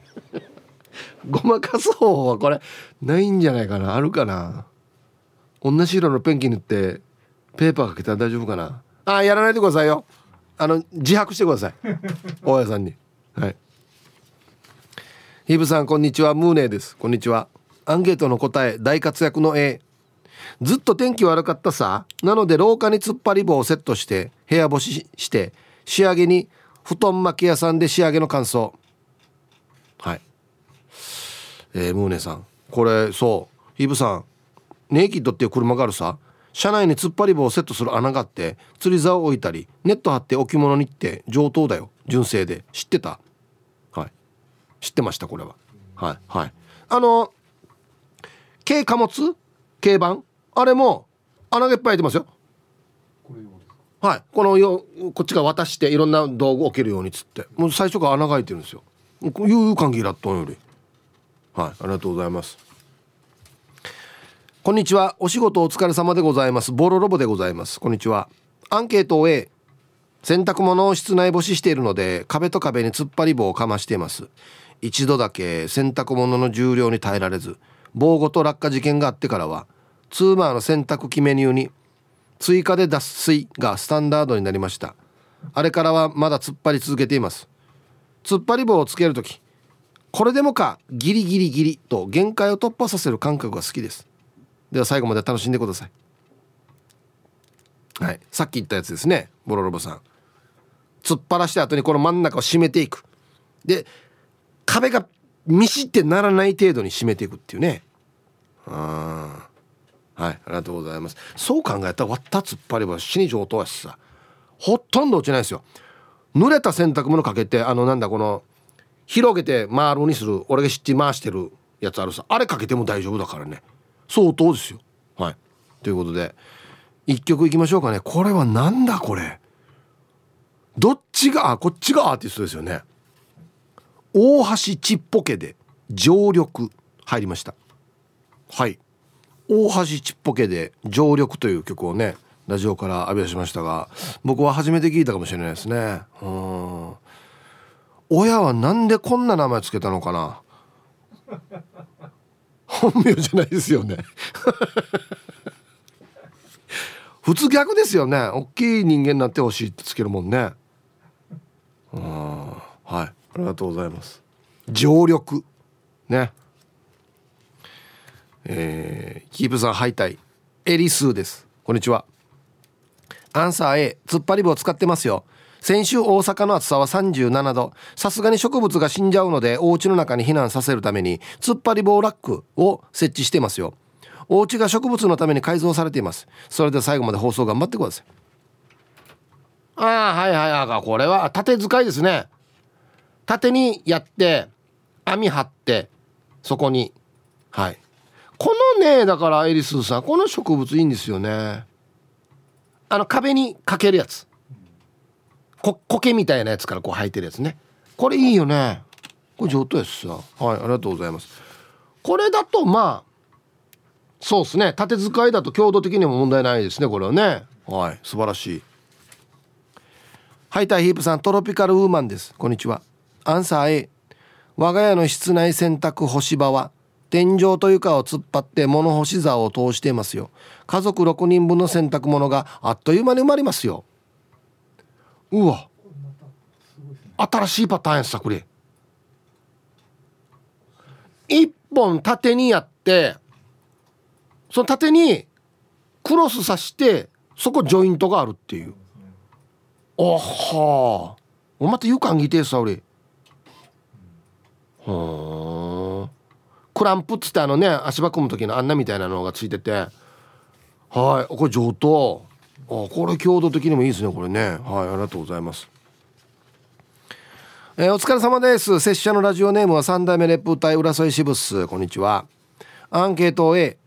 ごまかす方法はこれないんじゃないかな。あるかな。同じ色のペンキ塗ってペーパーかけたら大丈夫かな。あやらないでくださいよ。あの自白してください。大家さんに。はい。ヒブさんこんにちは。ムーネーです。こんにちは。アンケートの答え大活躍の A ずっと天気悪かったさ。なので廊下に突っ張り棒をセットして部屋干しして仕上げに布団巻き屋さんで仕上げの感想。はい。えー、ムーネさん。これそう。ヒブさん。ネイキッドっていう車があるさ。車内に突っ張り棒をセットする穴があって釣り竿を置いたりネット張って置物に行って上等だよ。純正で。知ってた？はい。知ってましたこれは。はい。はい。あの軽貨物？軽バン？あれも穴がいっぱい開いてますよ。はい。このよこっちが渡していろんな道具置けるようにつって。もう最初から穴が開いてるんですよ。こういう感じだったより。はい。ありがとうございます。こんにちは。お仕事お疲れ様でございます。ボロロボでございます。こんにちは。アンケートを A 洗濯物を室内干ししているので壁と壁に突っ張り棒をかましています。一度だけ洗濯物の重量に耐えられず棒ごと落下事件があってからはツーマーの洗濯機メニューに追加で脱水がスタンダードになりました。あれからはまだ突っ張り続けています。突っ張り棒をつける時これでもかギリギリギリと限界を突破させる感覚が好きです。では最後まで楽しんでください。はい。さっき言ったやつですね。ボロロボさん。突っ張らした後にこの真ん中を締めていく。で壁がミシってならない程度に締めていくっていうね。あはいありがとうございます。そう考えたら割った突っ張りは死に上等やしさ。ほとんど落ちないですよ。濡れた洗濯物かけてあのなんだこの広げて回るにする俺が知って回してるやつあるさ。あれかけても大丈夫だからね。相当ですよ。はい。ということで一曲いきましょうかね。これはなんだこれ。どっちがこっちがアーティストですよね。大橋ちっぽけで常緑入りました。はい。大橋ちっぽけで常緑という曲をねラジオから浴び出しましたが僕は初めて聞いたかもしれないですね。うん。親はなんでこんな名前つけたのかな？本名じゃないですよね。普通逆ですよね。大きい人間になってほしいってつけるもんね。うん。はい。ありがとうございます。常緑ね。えー、キープさん敗退エリスーです。こんにちは。アンサー A 突っ張り棒使ってますよ。先週大阪の暑さは37度さすがに植物が死んじゃうのでお家の中に避難させるために突っ張り棒ラックを設置してますよ。お家が植物のために改造されています。それで最後まで放送頑張ってください。ああはいはいはい。これは縦使いですね。縦にやって網張ってそこにはい。このねだからエリスさんこの植物いいんですよね。あの壁にかけるやつ。こ苔みたいなやつからこう生えてるやつね。これいいよね。これ上等ですさはいありがとうございます。これだとまあそうですね。縦使いだと強度的にも問題ないですねこれはね。はい素晴らしい。ハイタイヒープさんトロピカルウーマンです。こんにちは。アンサー A 我が家の室内洗濯干し場は天井と床を突っ張って物干し座を通していますよ。家族6人分の洗濯物があっという間に埋まりますよ。うわ。新しいパターンやさこれ。一本縦にやってその縦にクロスさしてそこジョイントがあるっていう。あはあおまた言うかんぎてさ俺。はあクランプっつってあのね足場組む時のあんなみたいなのがついてて。はい。これ上等。あこれ強度的にもいいですねこれね。はいありがとうございます。えー、お疲れ様です。拙者のラジオネームは三代目レップ隊浦添支部スこんにちは。アンケート A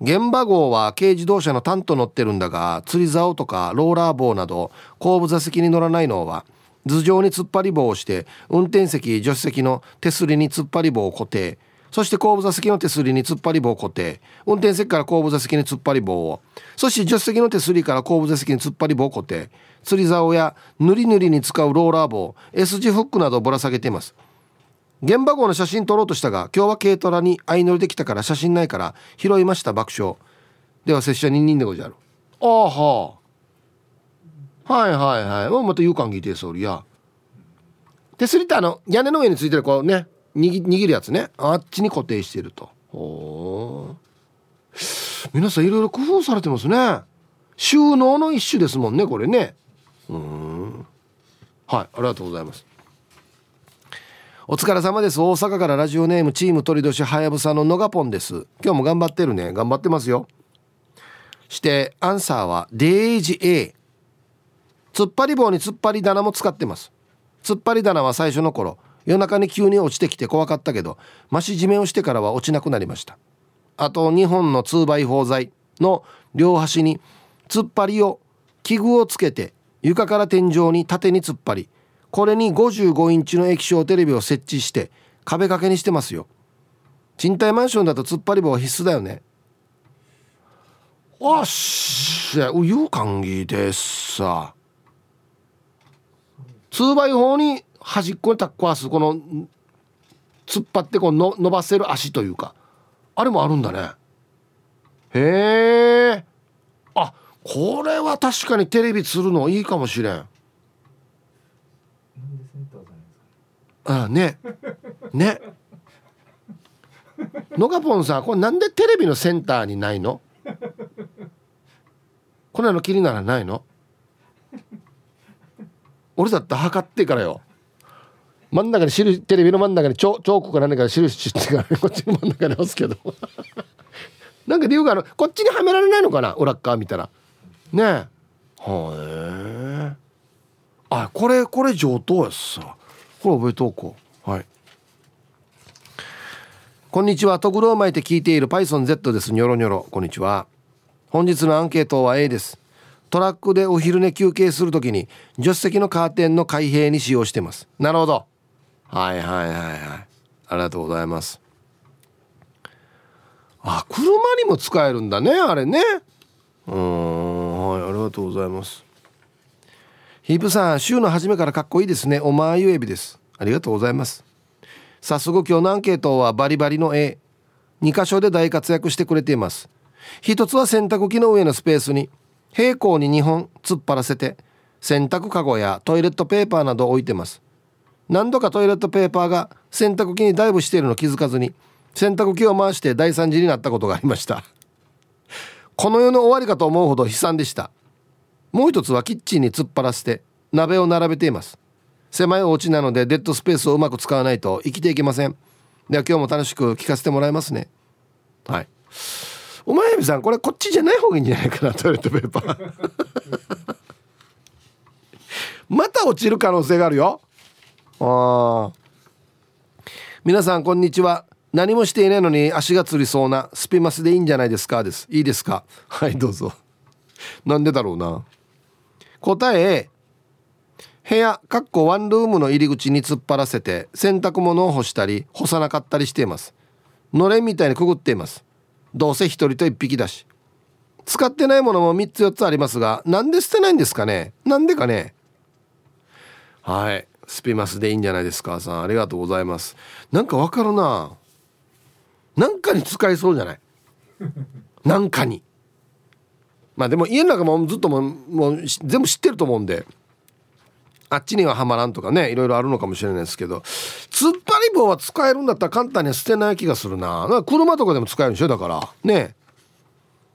現場号は軽自動車のタンと乗ってるんだが釣り竿とかローラー棒など後部座席に乗らないのは頭上に突っ張り棒をして運転席助手席の手すりに突っ張り棒を固定。そして後部座席の手すりに突っ張り棒を固定。運転席から後部座席に突っ張り棒を。そして助手席の手すりから後部座席に突っ張り棒を固定。釣り竿やぬりぬりに使うローラー棒 S 字フックなどをぶら下げています。現場号の写真撮ろうとしたが今日は軽トラに相乗りできたから写真ないから拾いました爆笑。では拙者にんにんでござる。ああはあはいはいはい。もうまた言うかんぎてそりや。手すりってあの屋根の上についてるこうね。握るやつね。あっちに固定してると。お皆さんいろいろ工夫されてますね。収納の一種ですもんねこれね。うん。はいありがとうございます。お疲れ様です。大阪からラジオネームチーム鳥年はやぶさののがぽんです。今日も頑張ってるね。頑張ってますよ。してアンサーはデイジ A 突っ張り棒に突っ張り棚も使ってます。突っ張り棚は最初の頃夜中に急に落ちてきて怖かったけど増し締めをしてからは落ちなくなりました。あと2本の 2x4 材の両端に突っ張りを器具をつけて床から天井に縦に突っ張りこれに55インチの液晶テレビを設置して壁掛けにしてますよ。賃貸マンションだと突っ張り棒必須だよね。あっしゃうゆうかんぎですさ 2x4 に端っこにタッコわすこの突っ張ってこうの伸ばせる足というか。あれもあるんだね。へえ。あこれは確かにテレビするのいいかもしれん。ああね。ね。のがぽんさこれなんでテレビのセンターにないの？これの気にならないの？俺だって測ってからよ真ん中に印テレビの真ん中にチョチョークか何か印してから、こっちの真ん中に 押すけど。なんか理由がある。こっちにはめられないのかな？裏っ側見たら。ねえ。はえあこれこれ上等やっさこれ覚えておこう。はい。こんにちは。とぐろを巻いて聞いている PythonZ です。ニョロニョロ。こんにちは。本日のアンケートは A です。トラックでお昼寝休憩するときに助手席のカーテンの開閉に使用してます。なるほど。はいはいはいはい。ありがとうございます。あ車にも使えるんだねあれね。うんはいありがとうございます。ヒープさん週の初めからかっこいいですね。おまゆエビです。ありがとうございます。早速今日のアンケートはバリバリの A2 箇所で大活躍してくれています。一つは洗濯機の上のスペースに。平行に2本突っ張らせて。洗濯かごやトイレットペーパーなど置いてます。何度かトイレットペーパーが洗濯機にダイブしているの気づかずに洗濯機を回して大惨事になったことがありました。この世の終わりかと思うほど悲惨でした。もう一つはキッチンに突っ張らせて鍋を並べています。狭いお家なのでデッドスペースをうまく使わないと生きていけません。では今日も楽しく聞かせてもらいますね。はい。お前さんこれこっちじゃない方がいいんじゃないかなトイレットペーパー。また落ちる可能性があるよ。あ皆さんこんにちは。何もしていないのに足がつりそうなスピマスでいいんじゃないですか？です。いいですか？はいどうぞ。なんでだろうな。答え部屋かっこワンルームの入り口に突っ張らせて洗濯物を干したり干さなかったりしています。のれんみたいにくぐっています。どうせ一人と一匹だし。使ってないものも3つ4つありますがなんで捨てないんですかね？なんでかね？はい。スピマスでいいんじゃないですかさん。ありがとうございます。なんかわかるな。なんかに使えそうじゃない？なんかに。まあでも家の中もずっとももう全部知ってると思うんで。あっちにははまらんとかねいろいろあるのかもしれないですけど。突っ張り棒は使えるんだったら簡単に捨てない気がするな。車とかでも使えるんでしょ？だから。ね。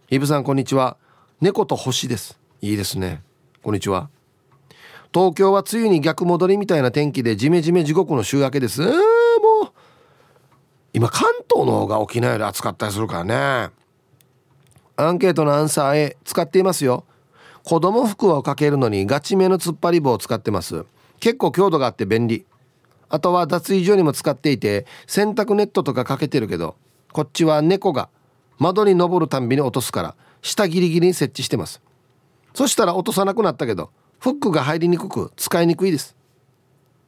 イブさんこんにちは。猫と星です。いいですね。こんにちは東京は梅雨に逆戻りみたいな天気でジメジメ地獄の週明けです。もう。今関東の方が沖縄より暑かったりするからね。アンケートのアンサー A 使っていますよ。子供服をかけるのにガチめの突っ張り棒を使ってます。結構強度があって便利。あとは脱衣所にも使っていて洗濯ネットとかかけてるけどこっちは猫が窓に登るたんびに落とすから下ギリギリに設置してます。そしたら落とさなくなったけどフックが入りにくく使いにくいです。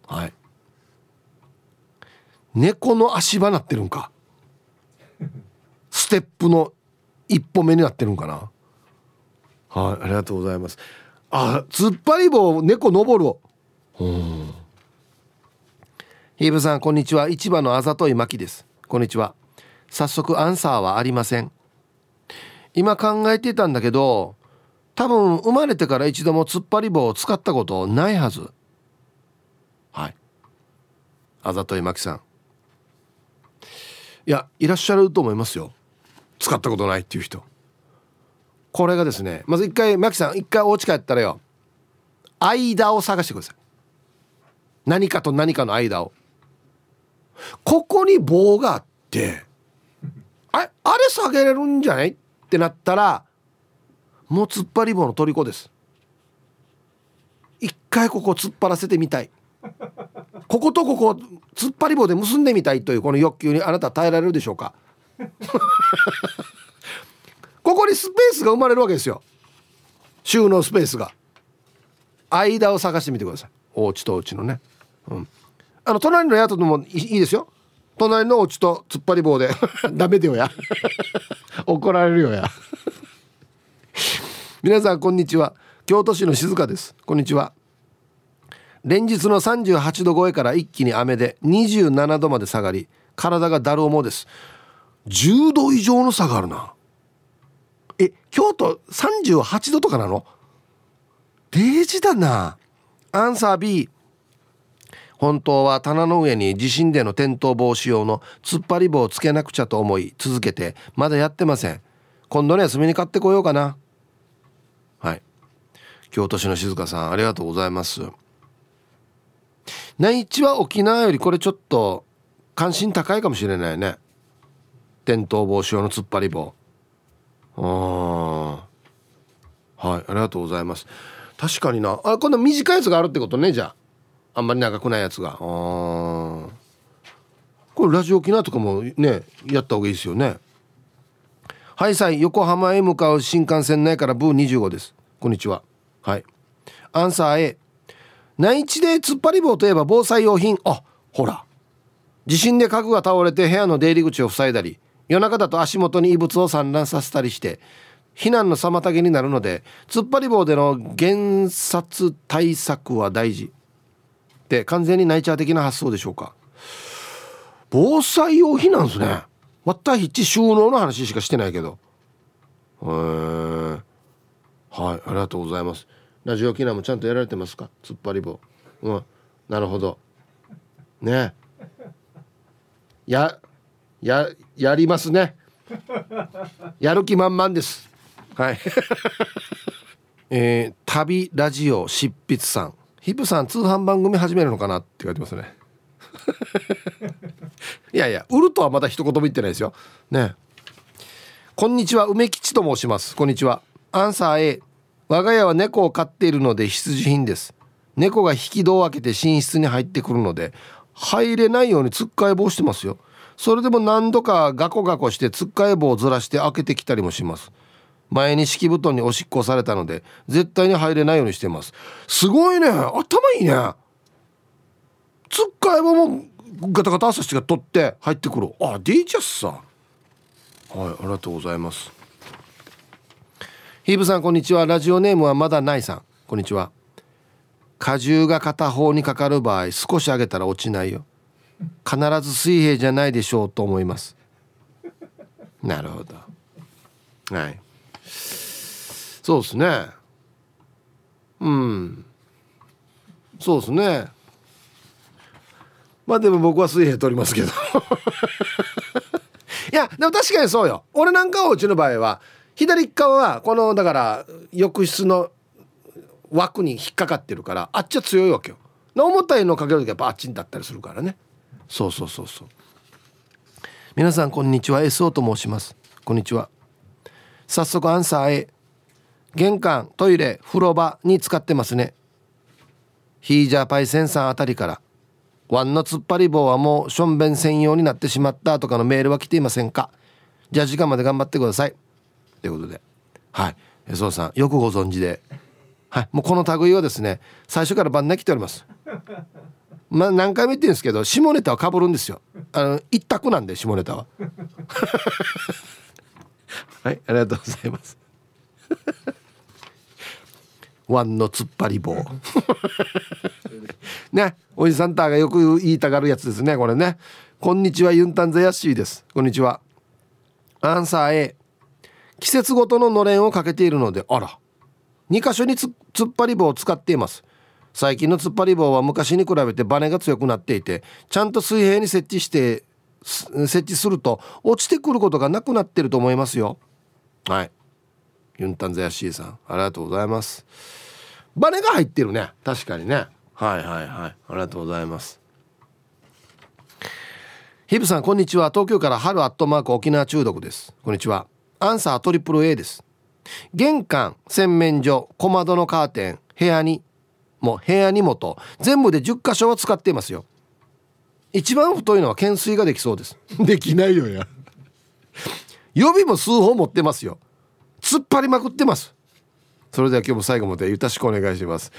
はい。猫の足場なってるんか。ステップの一歩目になってるんかな。はいありがとうございます。あ突っ張り棒猫登るうん。ヒーブさんこんにちは。市場のあざといまきです。こんにちは。早速アンサーはありません。今考えていたんだけど多分生まれてから一度も突っ張り棒を使ったことないはず。はい。あざといまきさん。いやいらっしゃると思いますよ。使ったことないっていう人。これがですねまず一回マキさん一回お家帰ったらよ。間を探してください。何かと何かの間を。ここに棒があってああれ下げれるんじゃない？ってなったらもう突っ張り棒の虜です。一回ここ突っ張らせてみたい。こことここ突っ張り棒で結んでみたいというこの欲求にあなた耐えられるでしょうか。ここにスペースが生まれるわけですよ。収納スペースが。間を探してみてください。お家とお家のね。うん。あの隣の宿でもいいですよ。隣のお家と突っ張り棒で。ダメだよや。怒られるよや。皆さんこんにちは。京都市の静香です。こんにちは。連日の38度超えから一気に雨で27度まで下がり体がだる思うです。10度以上の差があるな。え京都38度とかなの？デージだな。アンサー B 本当は棚の上に地震での転倒防止用の突っ張り棒をつけなくちゃと思い続けてまだやってません。今度の休みに買ってこようかな。京都市の静香さんありがとうございます。内地は沖縄よりこれちょっと関心高いかもしれないね。転倒防止用の突っ張り棒。あはいありがとうございます。確かにな。あ今度短いやつがあるってことねじゃあ。あんまり長くないやつが。あこれラジオ沖縄とかもねやった方がいいですよね。はいさい横浜へ向かう新幹線内からブー25です。こんにちは。はい。アンサー A 内地で突っ張り棒といえば防災用品。あほら。地震で家具が倒れて部屋の出入り口を塞いだり夜中だと足元に異物を散乱させたりして避難の妨げになるので突っ張り棒での減殺対策は大事。って完全にナイチャー的な発想でしょうか。防災用品なんですね。わったひち収納の話しかしてないけど。へえはいありがとうございます。ラジオ機能もちゃんとやられてますか？突っ張り棒。うん。なるほど。ね。やややりますね。やる気満々です。はい。えー、旅ラジオ執筆さん。ヒップさん通販番組始めるのかなって書いてますね。いやいや売るとはまだ一言も言ってないですよ。ね。こんにちは梅吉と申します。こんにちは。アンサー A 我が家は猫を飼っているので必需品です。猫が引き戸を開けて寝室に入ってくるので入れないようにつっかえ棒してますよ。それでも何度かガコガコしてつっかえ棒をずらして開けてきたりもします。前に敷布団におしっこされたので絶対に入れないようにしてます。すごいね。頭いいね。つっかえ棒もガタガタ朝してが取って入ってくる。あデイジャスさはいありがとうございます。ヒーブさんこんにちは。ラジオネームはまだないさん。こんにちは。荷重が片方にかかる場合少し上げたら落ちないよ。必ず水平じゃないでしょうと思います。なるほど。はい。そうですね。うん。そうですね。まあでも僕は水平取りますけど。いやでも確かにそうよ。俺なんかはうちの場合は左側はこのだから浴室の枠に引っかかってるからあっちは強いわけよ。重たいのかける時はやっぱあっちに立ったりするからね。そうそうそうそう。皆さんこんにちは。SO と申します。こんにちは。早速アンサー A 玄関トイレ風呂場に使ってますね。ヒージャーパイセンさんあたりから。ワンの突っ張り棒はもうしょんべん専用になってしまったとかのメールは来ていませんか？じゃあ時間まで頑張ってください。ということで。はい。SO さんよくご存知で。はい。もうこの類はですね最初から晩年来ております。まあ何回も言ってるんですけど下ネタはかぶるんですよ。あの一択なんで下ネタは。はいありがとうございます。ワンの突っ張り棒。ねおじさんたがよく言いたがるやつですねこれね。こんにちはユンタンザヤッシーです。こんにちは。アンサー A 季節ごとののれんをかけているのであら。2箇所に突っ張り棒を使っています。最近の突っ張り棒は昔に比べてバネが強くなっていてちゃんと水平に設置して設置すると落ちてくることがなくなってると思いますよ。はい。ユンタンザヤシーさんありがとうございます。バネが入ってるね。確かにね。はいはいはい。ありがとうございます。ヒブさんこんにちは。東京から春アットマーク沖縄中毒です。こんにちは。アンサートリプル A です。玄関洗面所小窓のカーテン部屋にもう部屋にもと全部で10箇所は使っていますよ。一番太いのは懸垂ができそうです。できないよや。予備も数本持ってますよ。突っ張りまくってます。それでは今日も最後までゆたしくお願いします。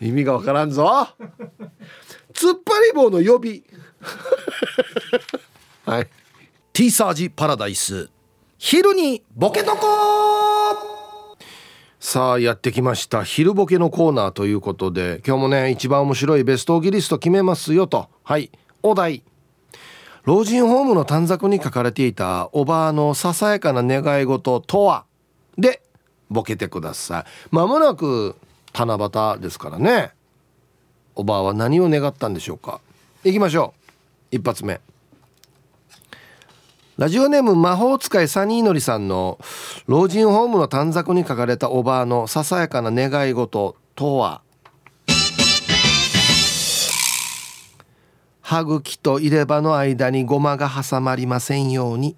意味がわからんぞ。突っ張り棒の予備。はい。ティーサージパラダイス昼にボケとこさあやってきました。昼ボケのコーナーということで今日もね一番面白いベストオギリスト決めますよと。はいお題。老人ホームの短冊に書かれていたおばあのささやかな願い事とは？でボケてください。まもなく七夕ですからね。おばあは何を願ったんでしょうか。行きましょう。一発目。ラジオネーム魔法使いサニーのりさんの老人ホームの短冊に書かれたおばあのささやかな願い事とは？歯茎と入れ歯の間にごまが挟まりませんように。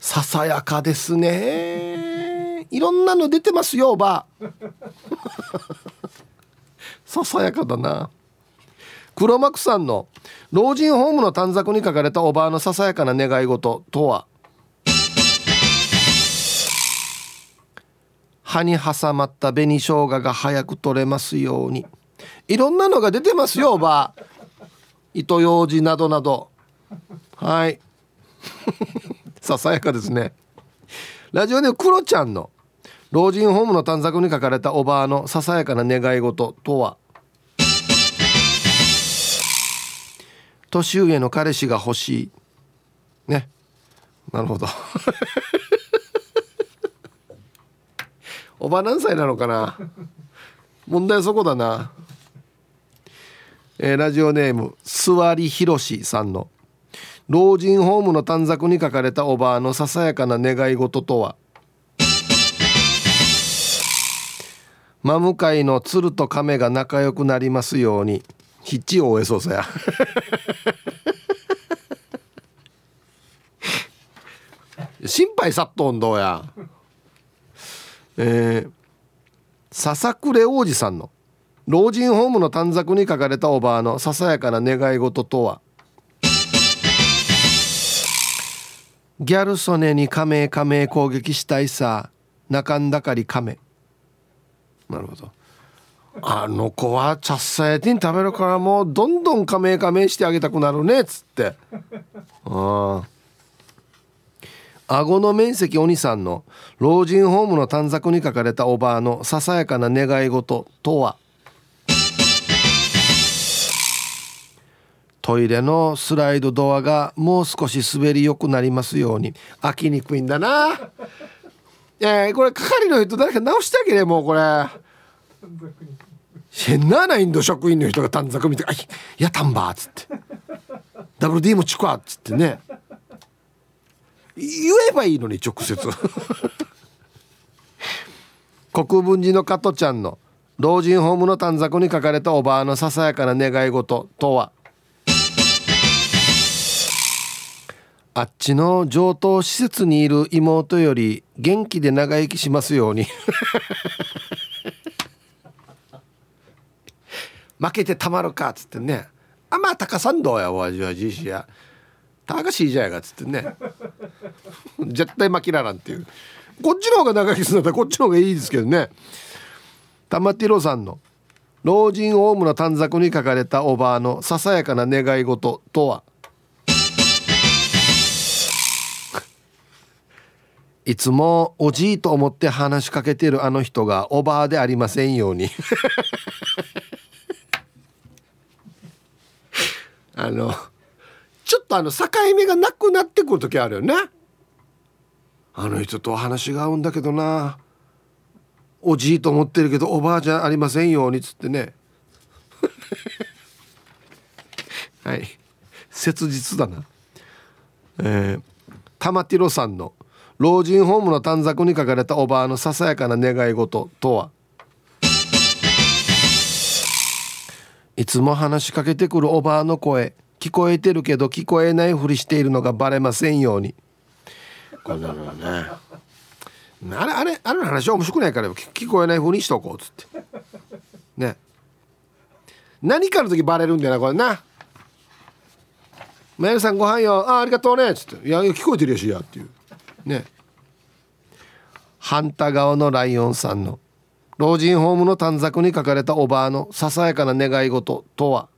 ささやかですね。いろんなの出てますよおば。あ ささやかだな。黒幕さんの老人ホームの短冊に書かれたおばあのささやかな願い事とは？歯に挟まった紅生姜が早く取れますように。いろんなのが出てますよおばあ。糸ようじなどなど。はい。ささやかですね。ラジオでクロちゃんの老人ホームの短冊に書かれたおばあのささやかな願い事とは？年上の彼氏が欲しい。ね。なるほど。おば何歳なのかな？問題はそこだな。えー、ラジオネーム座りひろしさんの。老人ホームの短冊に書かれたおばあのささやかな願い事とは？真向かいの鶴と亀が仲良くなりますように。ヒッチを終えそうさや。心配さっとんどうや。えー、笹暮王子さんの老人ホームの短冊に書かれたおばあのささやかな願い事とは。ギャル曽根に加盟加盟攻撃したいさ中んだかり亀。なるほど。あの子はチャッサヤティン食べるからもうどんどん加盟加盟してあげたくなるねっつって。ああ顎の面積お兄さんの老人ホームの短冊に書かれたおばあのささやかな願い事とは。トイレのスライドドアがもう少し滑りよくなりますように。開きにくいんだな。えー、これ係の人誰か直してあげれもうこれ。変ななインド職員の人が短冊見て「あいやたんば」っつって「WD もちくわ」っつってね。言えばいいのに直接。国分寺の加トちゃんの老人ホームの短冊に書かれたおばあのささやかな願い事とは？あっちの上等施設にいる妹より元気で長生きしますように。負けてたまるかっつってね。あまあ高さんどうやお味はじいしや。高しいじゃやがっつってね。絶対負けららんっていう。こっちの方が長生きするんだったらこっちの方がいいですけどね。玉ティロさんの老人オウムの短冊に書かれたおばあのささやかな願い事とは？いつもおじいと思って話しかけてるあの人がおばあでありませんように。あのちょっとあの境目がなくなってくる時あるよね。あの人と話が合うんだけどな。おじいと思ってるけどおばあじゃんありませんようにっつってね。はい。切実だな。えー、玉ティロさんの老人ホームの短冊に書かれたおばあのささやかな願い事とは？いつも話しかけてくるおばあの声。聞こえてるけど聞こえないふりしているのがバレませんように。こね。あれあれあれの話面白くないから聞こえないふうにしとこうっつって。ね。何かの時バレるんだよなこれな「メールさんご飯よ。あありがとうね」っつって「いや聞こえてるやしや」っていう。ね。反対側のライオンさんの老人ホームの短冊に書かれたおばあのささやかな願い事とは？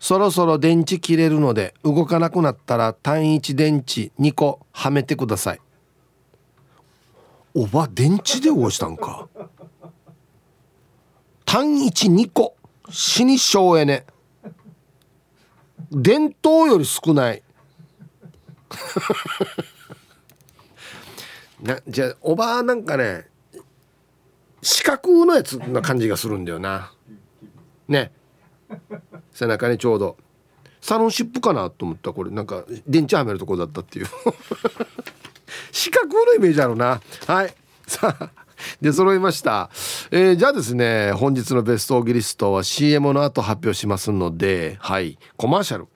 そろそろ電池切れるので動かなくなったら単一電池2個はめてください。おば電池で押したんか？単一2個死にしょうえね伝統より少ない。なじゃあおばあなんかね四角のやつな感じがするんだよな。ね。背中にちょうど。サロンシップかなと思ったこれ。なんか電池はめるとこだったっていう。四角のイメージあるな。はい。さあで揃いました、えー、じゃあですね本日のベストオーギリストは CM の後発表しますのではい。コマーシャル。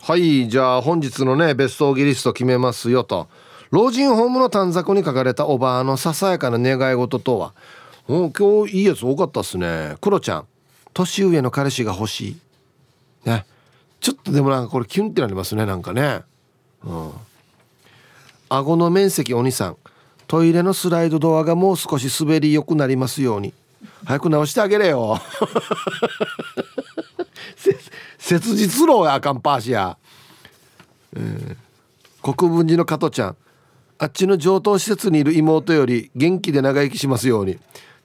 はい。じゃあ本日のねベストオーギリスト決めますよと。老人ホームの短冊に書かれたおばあのささやかな願い事とは？今日いいやつ多かったっすね。クロちゃん年上の彼氏が欲しい。ね。ちょっとでもなんかこれキュンってなりますねなんかね。うん。顎の面積お兄さんトイレのスライドドアがもう少し滑り良くなりますように。早く直してあげれよ。切実論やあかんパーシや、えー、国分寺の加トちゃんあっちの上等施設にいる妹より元気で長生きしますように。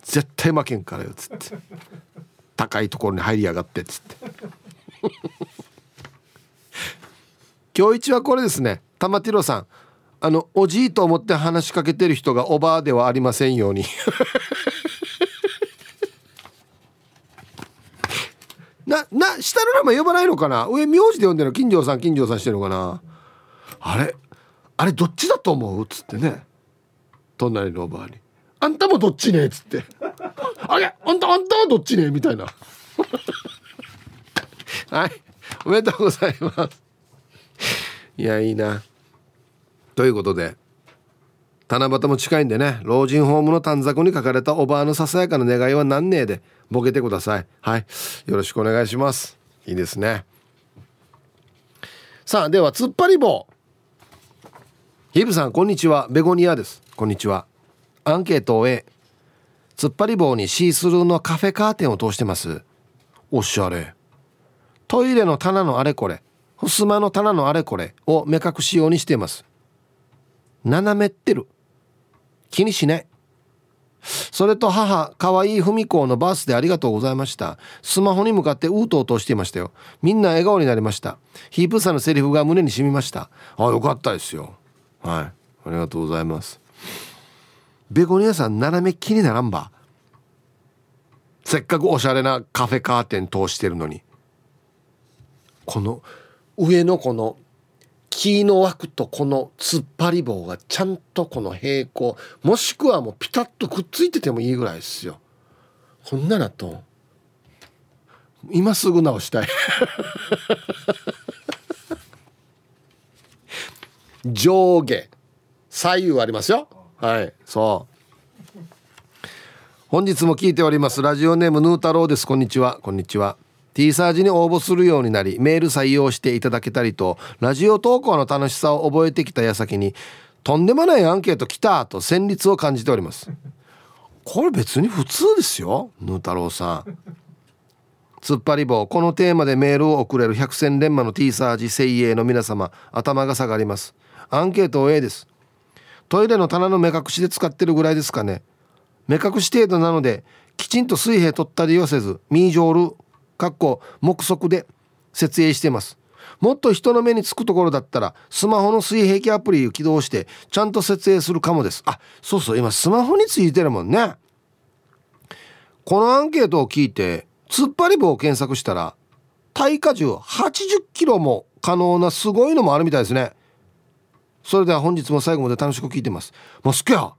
絶対負けんからよっつって。高いところに入りやがってっつって。今日一はこれですね。玉ティロさん。あのおじいと思って話しかけてる人がおばあではありませんように。なな下の名前呼ばないのかな？上名字で呼んでるの？金城さん金城さんしてるのかな？あれ？あれどっちだと思う？っつってね。隣のおばあに「あんたもどっちね」っつって「あれあんたあんたはどっちね」みたいな。はい。おめでとうございます。いやいいな。ということで七夕も近いんでね。老人ホームの短冊に書かれたおばあのささやかな願いは何ねえでボケてください。はい。よろしくお願いします。いいですね。さあでは突っ張り棒。ヒブさんこんにちは。ベゴニアです。こんにちは。アンケートを A 突っ張り棒にシースルーのカフェカーテンを通してます。おしゃれ。トイレの棚のあれこれ襖の棚のあれこれを目隠し用にしています。斜めってる。気にしない。それと母かわいい文子のバースでありがとうございました。スマホに向かってうとうとしていましたよ。みんな笑顔になりました。ヒープさんのセリフが胸に染みました。あよかったですよ。はい。ありがとうございます。ベゴニアさん斜め気にならんば。せっかくおしゃれなカフェカーテン通してるのに。この上のこの木の枠とこの突っ張り棒がちゃんとこの平行もしくはもうピタッとくっついててもいいぐらいですよ。こんななと今すぐ直したい。上下。左右ありますよ。はい。そう。本日も聞いております。ラジオネームヌー太郎です。こんにちは。こんにちは。T サージに応募するようになりメール採用していただけたりとラジオ投稿の楽しさを覚えてきた矢先にとんでもないアンケート来たと戦慄を感じております。これ別に普通ですよヌー太郎さん。突っ張り棒。このテーマでメールを送れる百戦錬磨の T サージ精鋭の皆様頭が下がります。アンケート A です。トイレの棚の目隠しで使ってるぐらいですかね。目隠し程度なのできちんと水平取ったりはせずミージョールかっこ目測で設営してます。もっと人の目につくところだったらスマホの水平器アプリを起動してちゃんと設営するかもです。あそうそう今スマホについてるもんね。このアンケートを聞いて突っ張り棒を検索したら耐荷重80キロも可能なすごいのもあるみたいですね。それでは本日も最後まで楽しく聞いてます。もうすっや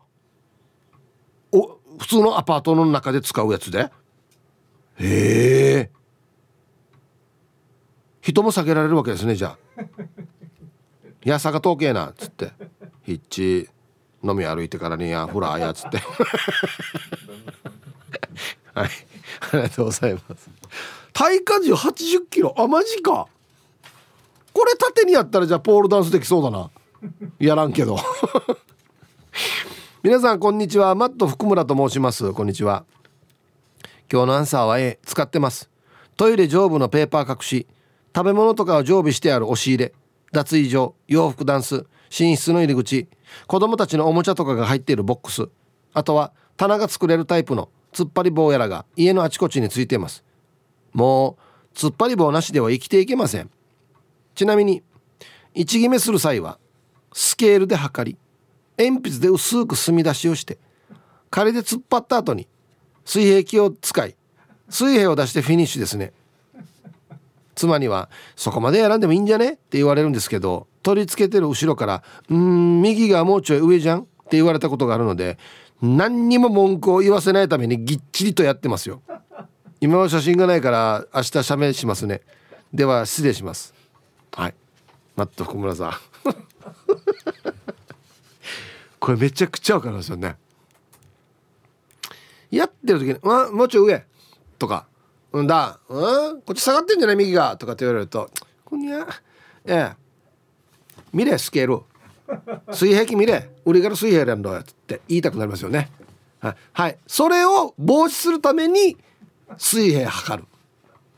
お普通のアパートの中で使うやつで。へえ人も避けられるわけですねじゃあ「やさが統計な」っつって「ヒッチ。飲み歩いてからにやフラーや」っつって。はい。ありがとうございます。耐荷重80キロ。あマジか。これ縦にやったらじゃあポールダンスできそうだな。やらんけど。皆さんこんにちは。マット福村と申します。こんにちは。今日のアンサーは A 使ってます。トイレ上部のペーパー隠し。食べ物とかを常備してある。押し入れ。脱衣所。洋服ダンス。寝室の入り口。子供たちのおもちゃとかが入っている。ボックス。あとは棚が作れるタイプの。突っ張り棒やらが。家のあちこちについています。もう突っ張り棒なしでは生きていけません。ちなみに位置決めする際はスケールで測り鉛筆で薄く墨出しをして仮で突っ張った後に水平器を使い水平を出してフィニッシュですね。妻には「そこまでやらんでもいいんじゃね?」って言われるんですけど取り付けてる後ろから「うん右がもうちょい上じゃん?」って言われたことがあるので何にも文句を言わせないためにぎっちりとやってますよ。今は写真がないから明日写メしますね。では失礼します。はい。マット福村さん。これめちゃくちゃわかるんですよね。やってる時に「あもうちょい上」とか「うんだうんこっち下がってんじゃない？右が」とかって言われると「こんにゃ。ええ。見れスケール水平器見れ。売りから水平やんだよ」って言いたくなりますよね。はい、はい、それを防止するために水平測る。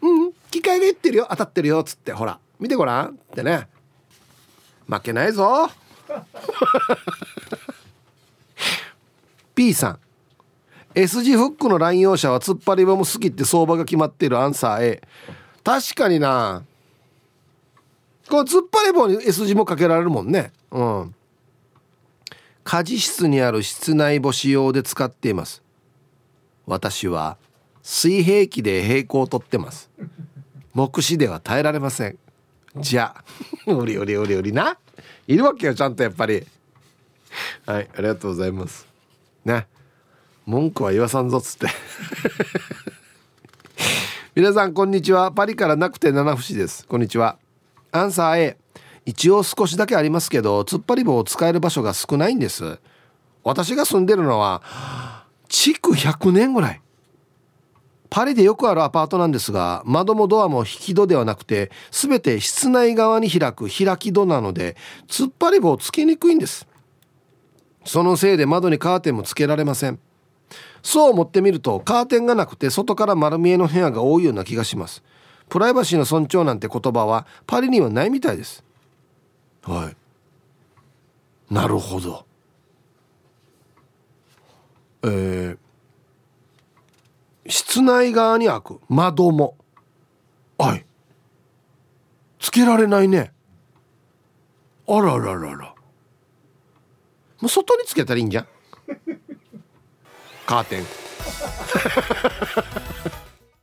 うん。機械が言ってるよ。当たってるよ。っつって。ほら。見てごらん。ってね。負けないぞ。P さん。S 字フックの乱用者は突っ張り棒も好きって相場が決まっているアンサー A 確かにな。この突っ張り棒に S 字もかけられるもんね。うん。家事室にある室内干し用で使っています。私は水平器で平行を取ってます。目視では耐えられません。じゃ。あ うりうりうりうりな。いるわけよちゃんとやっぱり。はいありがとうございます。ね。文句は言わさんぞっつって。皆さんこんにちは。パリからなくて七節です。こんにちは。アンサー A 一応少しだけありますけど突っ張り棒を使える場所が少ないんです。私が住んでるのは築100年ぐらい。パリでよくあるアパートなんですが窓もドアも引き戸ではなくて全て室内側に開く開き戸なので突っ張り棒つけにくいんです。そのせいで窓にカーテンもつけられません。そう思ってみるとカーテンがなくて外から丸見えの部屋が多いような気がします。プライバシーの尊重なんて言葉はパリにはないみたいです。はい。なるほど。えー、室内側に開く。窓も。はい。つけられないね。あらららら。もう外につけたらいいんじゃん？カーテン。